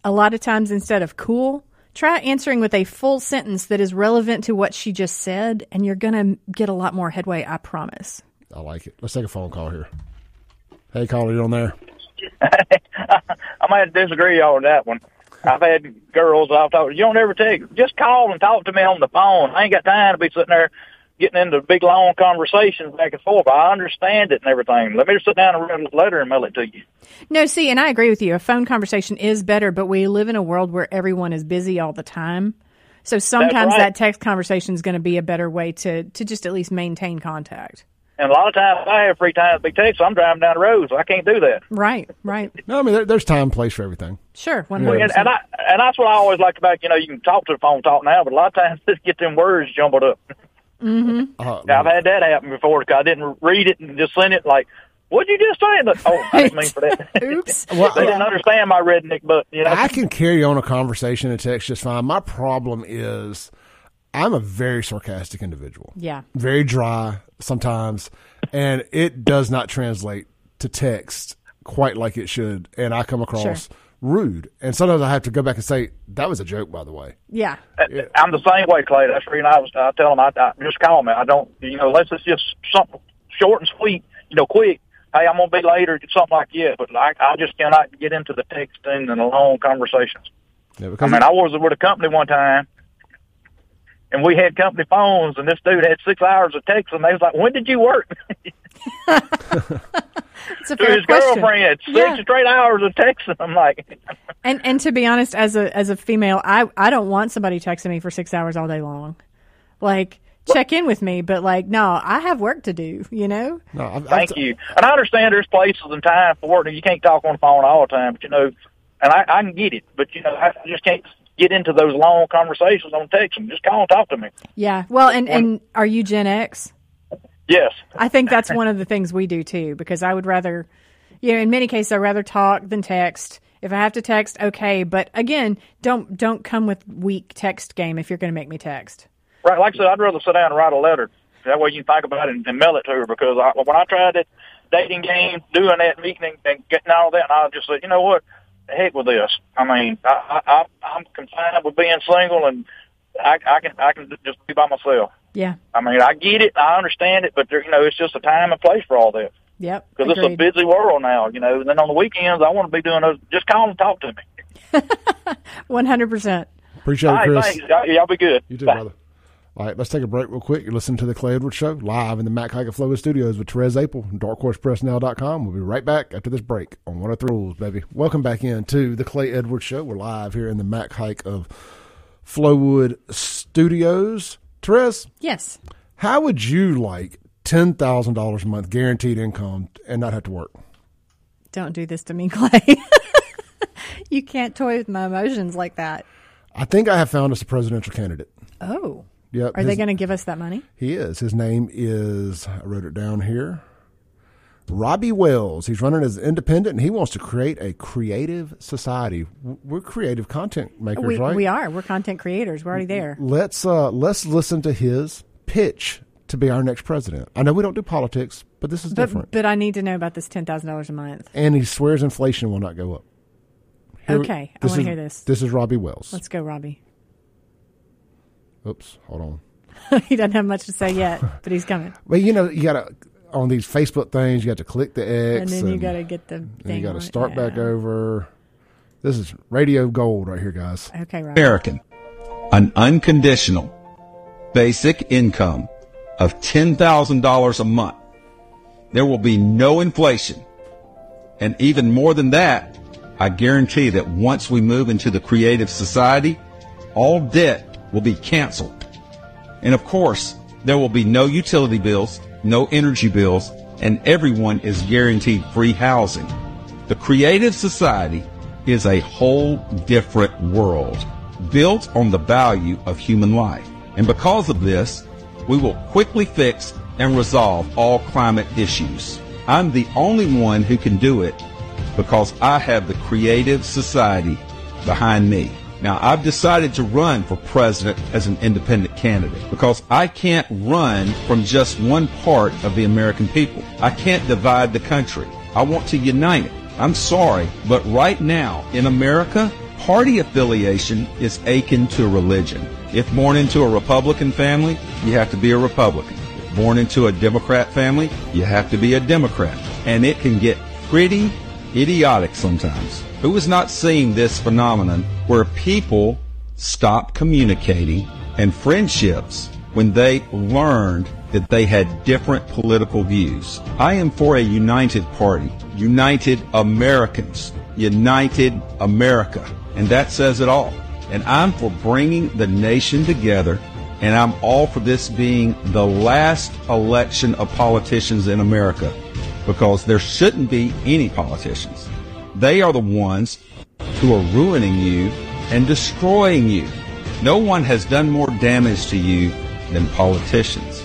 a lot of times instead of cool, try answering with a full sentence that is relevant to what she just said, and you're going to get a lot more headway. I promise. I like it. Let's take a phone call here. Hey, caller, you on there? I might disagree y'all on that one. I've had girls I've talked. to. You don't ever take. Just call and talk to me on the phone. I ain't got time to be sitting there getting into big long conversations back and forth. I understand it and everything. Let me just sit down and write a letter and mail it to you. No, see, and I agree with you. A phone conversation is better, but we live in a world where everyone is busy all the time. So sometimes right. that text conversation is going to be a better way to to just at least maintain contact. And a lot of times I have free time to be text, so I'm driving down the road, so I can't do that. Right, right. No, I mean there, there's time and place for everything. Sure, one And, hundred and percent. I and that's what I always like about you know you can talk to the phone talk now, but a lot of times just get them words jumbled up. Uh, I've had that happen before because I didn't read it and just send it like, "What'd you just say?" Like, oh, I didn't mean for that. Oops. Well, they didn't understand my redneck, but you know. I can carry on a conversation in text just fine. My problem is I'm a very sarcastic individual. Yeah. Very dry sometimes, and it does not translate to text quite like it should. And I come across Sure. rude. And sometimes I have to go back and say, that was a joke, by the way. Yeah. Uh, uh, I'm the same way, Clay. That's the reason I was. I tell them, I, I just call me. I don't, you know, unless it's just something short and sweet, you know, quick. Hey, I'm gonna be later, something like that. But I, I just cannot get into the texting and the long conversations. Yeah, I mean, I was with a company one time, and we had company phones, and this dude had six hours of text, and they was like, "When did you work?" It's a to fair his question. girlfriend, six Yeah. straight hours of texting. I'm like, And and to be honest, as a as a female, I I don't want somebody texting me for six hours all day long. Like check in with me, but like no, I have work to do. You know. no, I've, Thank I've, you. And I understand there's places and time for it, and you can't talk on the phone all the time. But you know, and I, I can get it, but you know, I just can't get into those long conversations on text. And just call and talk to me. Yeah. Well, and and are you Gen X? Yes, I think that's one of the things we do too, because I would rather, you know, in many cases, I'd rather talk than text. If I have to text, okay, but again, don't don't come with weak text game if you're going to make me text. right. Like I said, I'd rather sit down and write a letter. That way you can think about it and, and mail it to her. Because I, when I tried that dating game, doing that meeting and, getting all that, and I just said, you know what, heck with this. I mean, I, I, I I'm confined with being single, and I, I can I can just be by myself. Yeah. I mean, I get it, I understand it, but there, you know, it's just a time and place for all this. Yep. because it's a busy world now, you know. And then on the weekends, I want to be doing those. Just call and talk to me. One hundred percent. appreciate All it, right, Chris. thanks. Y'all, y'all be good. You too, Bye. brother. All right, let's take a break real quick. You're listening to the Clay Edwards Show live in the Mac Haik Flow Studios with Therese Apel from darkhorsepressnow.com. We'll be right back after this break on 103 Rules, baby. Welcome back in to the Clay Edwards Show. We're live here in the Mac Haik of Flowood Studios. Therese, Yes. how would you like $10,000 a month guaranteed income and not have to work? Don't do this to me, Clay. you can't toy with my emotions like that. I think I have found us a presidential candidate. Oh. Yep. Are they going to give us that money? He is. His name is, I wrote it down here, Robby Wells. He's running as independent and he wants to create a creative society. We're creative content makers, We, right? we are. We're content creators. We're already there. Let's uh, let's listen to his pitch to be our next president. I know we don't do politics, but this is different. But, but I need to know about this $10,000 a month. and he swears inflation will not go up. Here- Okay, I wanna hear this. This is Robby Wells. Let's go, Robby. Oops, hold on. he doesn't have much to say yet, but he's coming. Well, you know, you got to on these Facebook things, you got to click the X, And then you got to get the and thing you got to on it. start back over. This is radio gold right here, guys. Okay, Robby. American an unconditional basic income of $10,000 a month. There will be no inflation. And even more than that, I guarantee that once we move into the creative society, all debt will be canceled. And of course, there will be no utility bills, no energy bills, and everyone is guaranteed free housing. The creative society is a whole different world built on the value of human life. And because of this, we will quickly fix and resolve all climate issues. I'm the only one who can do it because I have the creative society behind me. Now, I've decided to run for president as an independent candidate because I can't run from just one part of the American people. I can't divide the country. I want to unite it. I'm sorry, but right now in America, party affiliation is akin to religion. If born into a Republican family, you have to be a Republican. If born into a Democrat family, you have to be a Democrat. And it can get pretty idiotic sometimes. Who is not seeing this phenomenon where people stop communicating and friendships when they learned that they had different political views? I am for a united party, united Americans, united America. And that says it all. And I'm for bringing the nation together and I'm all for this being the last election of politicians in America because there shouldn't be any politicians. They are the ones who are ruining you and destroying you. No one has done more damage to you than politicians.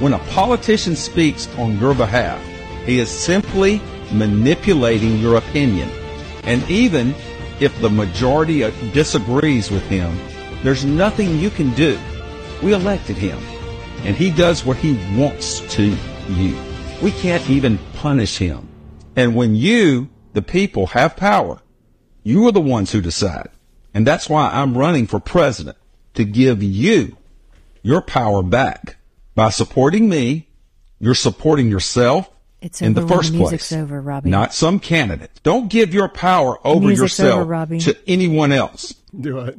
When a politician speaks on your behalf, he is simply manipulating your opinion. And even if the majority uh, disagrees with him, there's nothing you can do. We elected him, and he does what he wants to you. We can't even punish him. And when you, the people, have power, you are the ones who decide. And that's why I'm running for president to give you your power back. By supporting me, you're supporting yourself It's in the first the music's place. over, Robby. Not some candidate. Don't give your power over music's yourself over, Robby. to anyone else. Do it.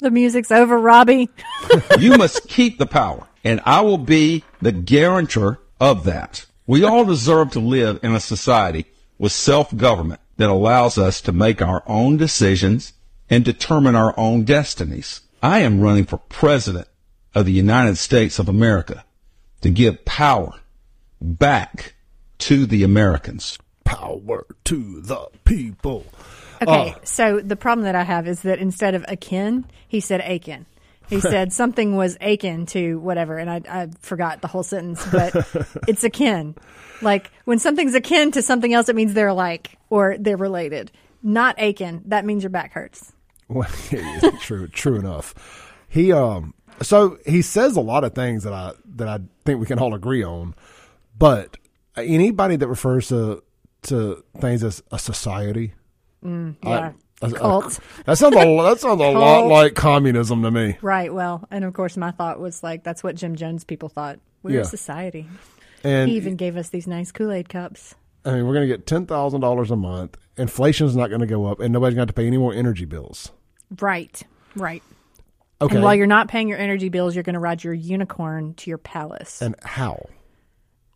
the music's over, Robby. you must keep the power, and I will be the guarantor of that. We all deserve to live in a society with self-government that allows us to make our own decisions and determine our own destinies. I am running for president of the United States of America to give power back to the Americans. Power to the people. Okay, Oh. so the problem that I have is that instead of akin, he said akin. He said something was akin to whatever, and I, I forgot the whole sentence, but it's akin. Like when something's akin to something else, it means they're alike or they're related. Not akin, that means your back hurts. Well, yeah, true, true enough. He um, so he says a lot of things that I that I think we can all agree on, but anybody that refers to to things as a society, Yeah. Cult. that sounds a, that sounds a lot like communism to me. Right. Well, and of course, my thought was like, that's what Jim Jones people thought. We're Yeah. a society. And He even gave us these nice Kool Aid cups. I mean, we're going to get ten thousand dollars a month. Inflation's not going to go up, and nobody's going to have to pay any more energy bills. Right. Right. Okay, And while you're not paying your energy bills, you're going to ride your unicorn to your palace. and how?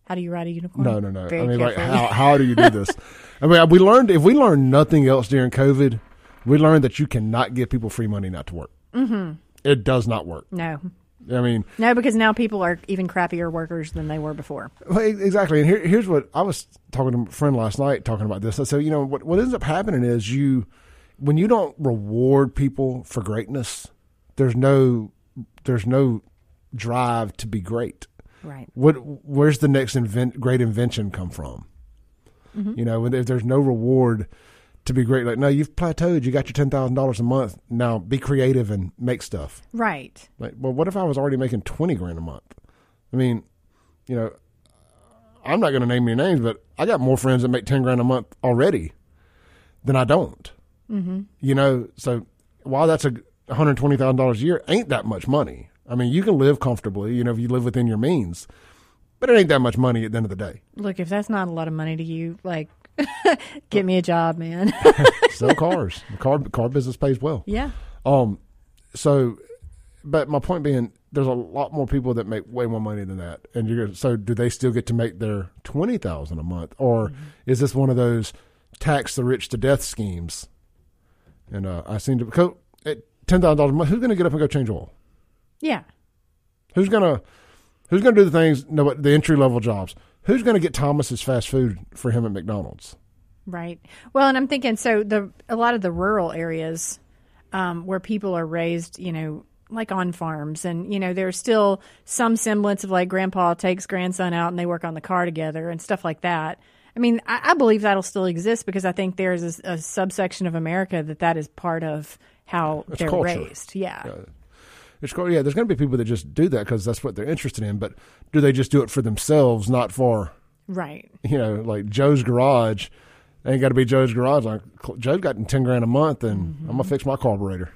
How do you ride a unicorn? No, no, no. Very I mean, like, how how do you do this? I mean, we learned if we learned nothing else during COVID, we learned that you cannot give people free money not to work. Mm-hmm. It does not work. No. I mean, No, because now people are even crappier workers than they were before. exactly. And here, here's what I was talking to a friend last night talking about this. I said, you know, what what ends up happening is you when you don't reward people for greatness, there's no there's no drive to be great. Right. what where's the next invent, great invention come from? You know, if there's no reward to be great, like no, you've plateaued. You got your ten thousand dollars a month. Now be creative and make stuff. Right. Like, well, what if I was already making twenty grand a month? I mean, you know, I'm not going to name any names, but I got more friends that make ten grand a month already than I don't. Mm-hmm. You know, so while that's a one hundred twenty thousand dollars a year, ain't that much money. I mean, you can live comfortably, you know, if you live within your means, but it ain't that much money at the end of the day. Look, if that's not a lot of money to you, like, get me a job, man. Sell cars. The car car business pays well. yeah. Um, so, but my point being, there's a lot more people that make way more money than that, and you're so do they still get to make their twenty thousand a month, or is this one of those tax the rich to death schemes? And uh, I seem to because at ten thousand dollars a month, who's going to get up and go change oil? Yeah. Who's gonna who's gonna do the things no the entry level jobs? Who's gonna get Thomas's fast food for him at McDonald's? Right. Well, and I'm thinking so the a lot of the rural areas um, where people are raised, you know, like on farms, and you know, there's still some semblance of like grandpa takes grandson out and they work on the car together and stuff like that. I mean, I, I believe that'll still exist because I think there's a, a subsection of America that that is part of how It's they're culture. raised. Yeah. Yeah, there's going to be people that just do that because that's what they're interested in. But do they just do it for themselves, not for Right. you know, like Joe's Garage? Ain't got to be Joe's Garage. Like Joe's got ten grand a month, and I'm gonna fix my carburetor.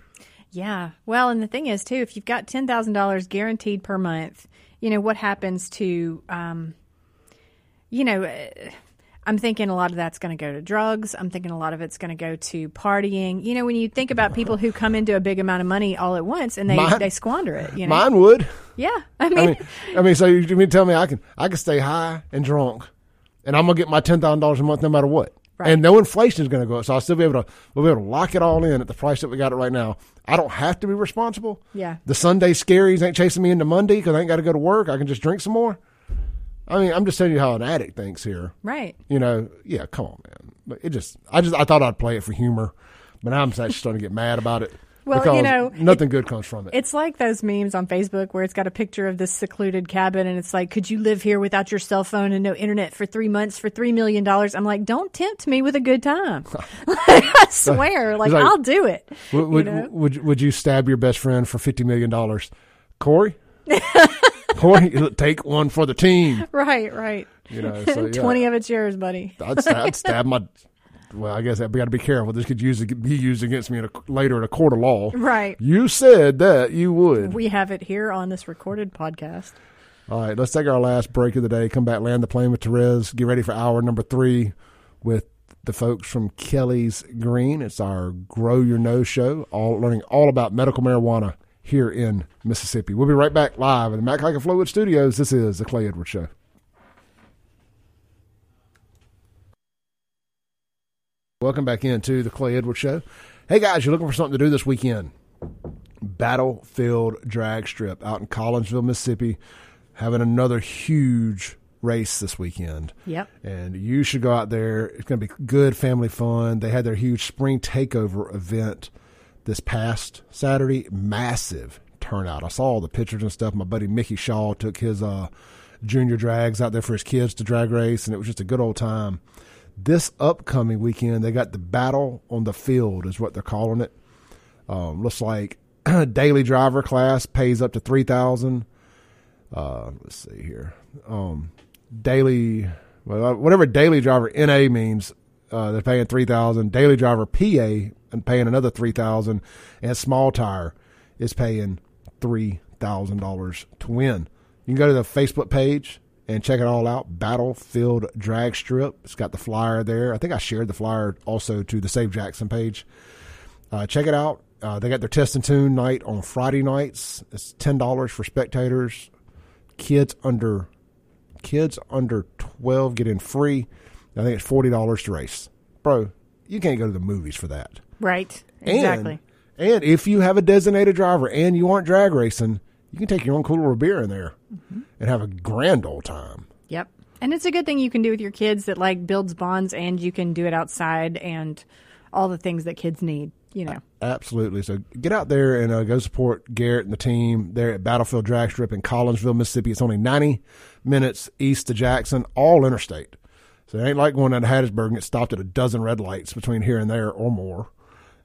Yeah. Well, and the thing is, too, if you've got ten thousand dollars guaranteed per month, you know what happens to, um, you know, uh, I'm thinking a lot of that's going to go to drugs. I'm thinking a lot of it's going to go to partying. You know, when you think about people who come into a big amount of money all at once and they Mine- they squander it. You know. Mine would. Yeah. I mean, I mean, I mean, so you you mean tell me I can I can stay high and drunk, and I'm gonna get my ten thousand dollars a month no matter what? Right. And no inflation is going to go up, so I'll still be able to we'll be able to lock it all in at the price that we got it right now. I don't have to be responsible. Yeah. The Sunday scaries ain't chasing me into Monday because I ain't got to go to work. I can just drink some more. I mean, I'm just telling you how an addict thinks here. Right. You know, yeah, come on, man. But it just, I just, I thought I'd play it for humor, but now I'm actually starting to get mad about it. Well, because you know, nothing good comes from it. It's like those memes on Facebook where it's got a picture of this secluded cabin and it's like, could you live here without your cell phone and no internet for three months for $3 million? I'm like, don't tempt me with a good time. I swear, like, like- I'll do it. would, would, you know? would, would you stab your best friend for $50 million? Corey? Take one for the team. Right, right. You know, so, yeah. 20 of it's yours, buddy. I'd, stab, I'd stab my. Well, I guess I've got to be careful. This could use be used against me in a, later in a court of law. Right. You said that you would. We have it here on this recorded podcast. All right, let's take our last break of the day. Come back, land the plane with Therese. Get ready for hour number three with the folks from Kelly's Green. It's our Grow Your Nose show, all learning all about medical marijuana here in Mississippi. We'll be right back live in the Mac Haik and Flowood Studios. This is the Clay Edwards Show. Welcome back into the Clay Edwards Show. Hey guys, you're looking for something to do this weekend? Battlefield Drag Strip out in Collinsville, Mississippi, having another huge race this weekend. Yep. And you should go out there. It's going to be good family fun. They had their huge spring takeover event this past Saturday. Massive turnout. I saw all the pictures and stuff. My buddy Mickey Shaw took his uh, junior drags out there for his kids to drag race, and it was just a good old time. This upcoming weekend, they got the Battle on the Field, is what they're calling it. Um, looks like daily driver class pays up to three thousand. Uh, let's see here. Um, daily, whatever daily driver NA means, uh, they're paying three thousand. Daily driver PA and paying another three thousand, and small tire is paying three thousand dollars to win. You can go to the Facebook page and check it all out. Battlefield Drag Strip. It's got the flyer there. I think I shared the flyer also to the Save Jackson page. Uh, check it out. Uh, they got their test and tune night on Friday nights. It's ten dollars for spectators. Kids under kids under twelve get in free. I think it's forty dollars to race, bro. You can't go to the movies for that. Right. Exactly. And, if you have a designated driver and you aren't drag racing, you can take your own cooler of beer in there and have a grand old time. Yep. And it's a good thing you can do with your kids that like builds bonds and you can do it outside and all the things that kids need, you know. Absolutely. So get out there and uh, go support Garrett and the team there at Battlefield Drag Strip in Collinsville, Mississippi. It's only 90 minutes east of Jackson, all interstate. So it ain't like going down to Hattiesburg and get stopped at a dozen red lights between here and there or more.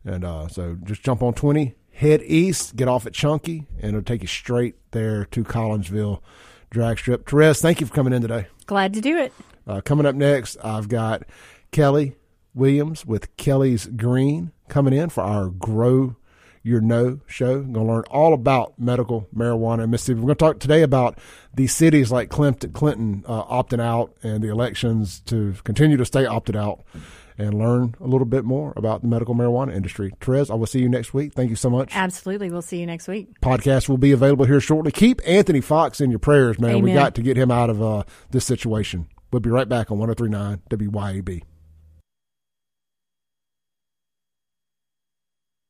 And uh, so just jump on 20, head east, get off at Chunky, and it'll take you straight there to Collinsville Drag Strip. Therese, thank you for coming in today. Glad to do it. Uh, coming up next, I've got Kelly Williams with Kelly's Green coming in for our Grow Your Know show. I'm Going to learn all about medical marijuana in Mississippi. We're going to talk today about the cities like Clinton, Clinton uh, opting out and the elections to continue to stay opted out and learn a little bit more about the medical marijuana industry. Therese, I will see you next week. Thank you so much. Absolutely. We'll see you next week. Podcast will be available here shortly. Keep Anthony Fox in your prayers, man. We got to get him out of uh, this situation. We'll be right back on 1039 WYAB.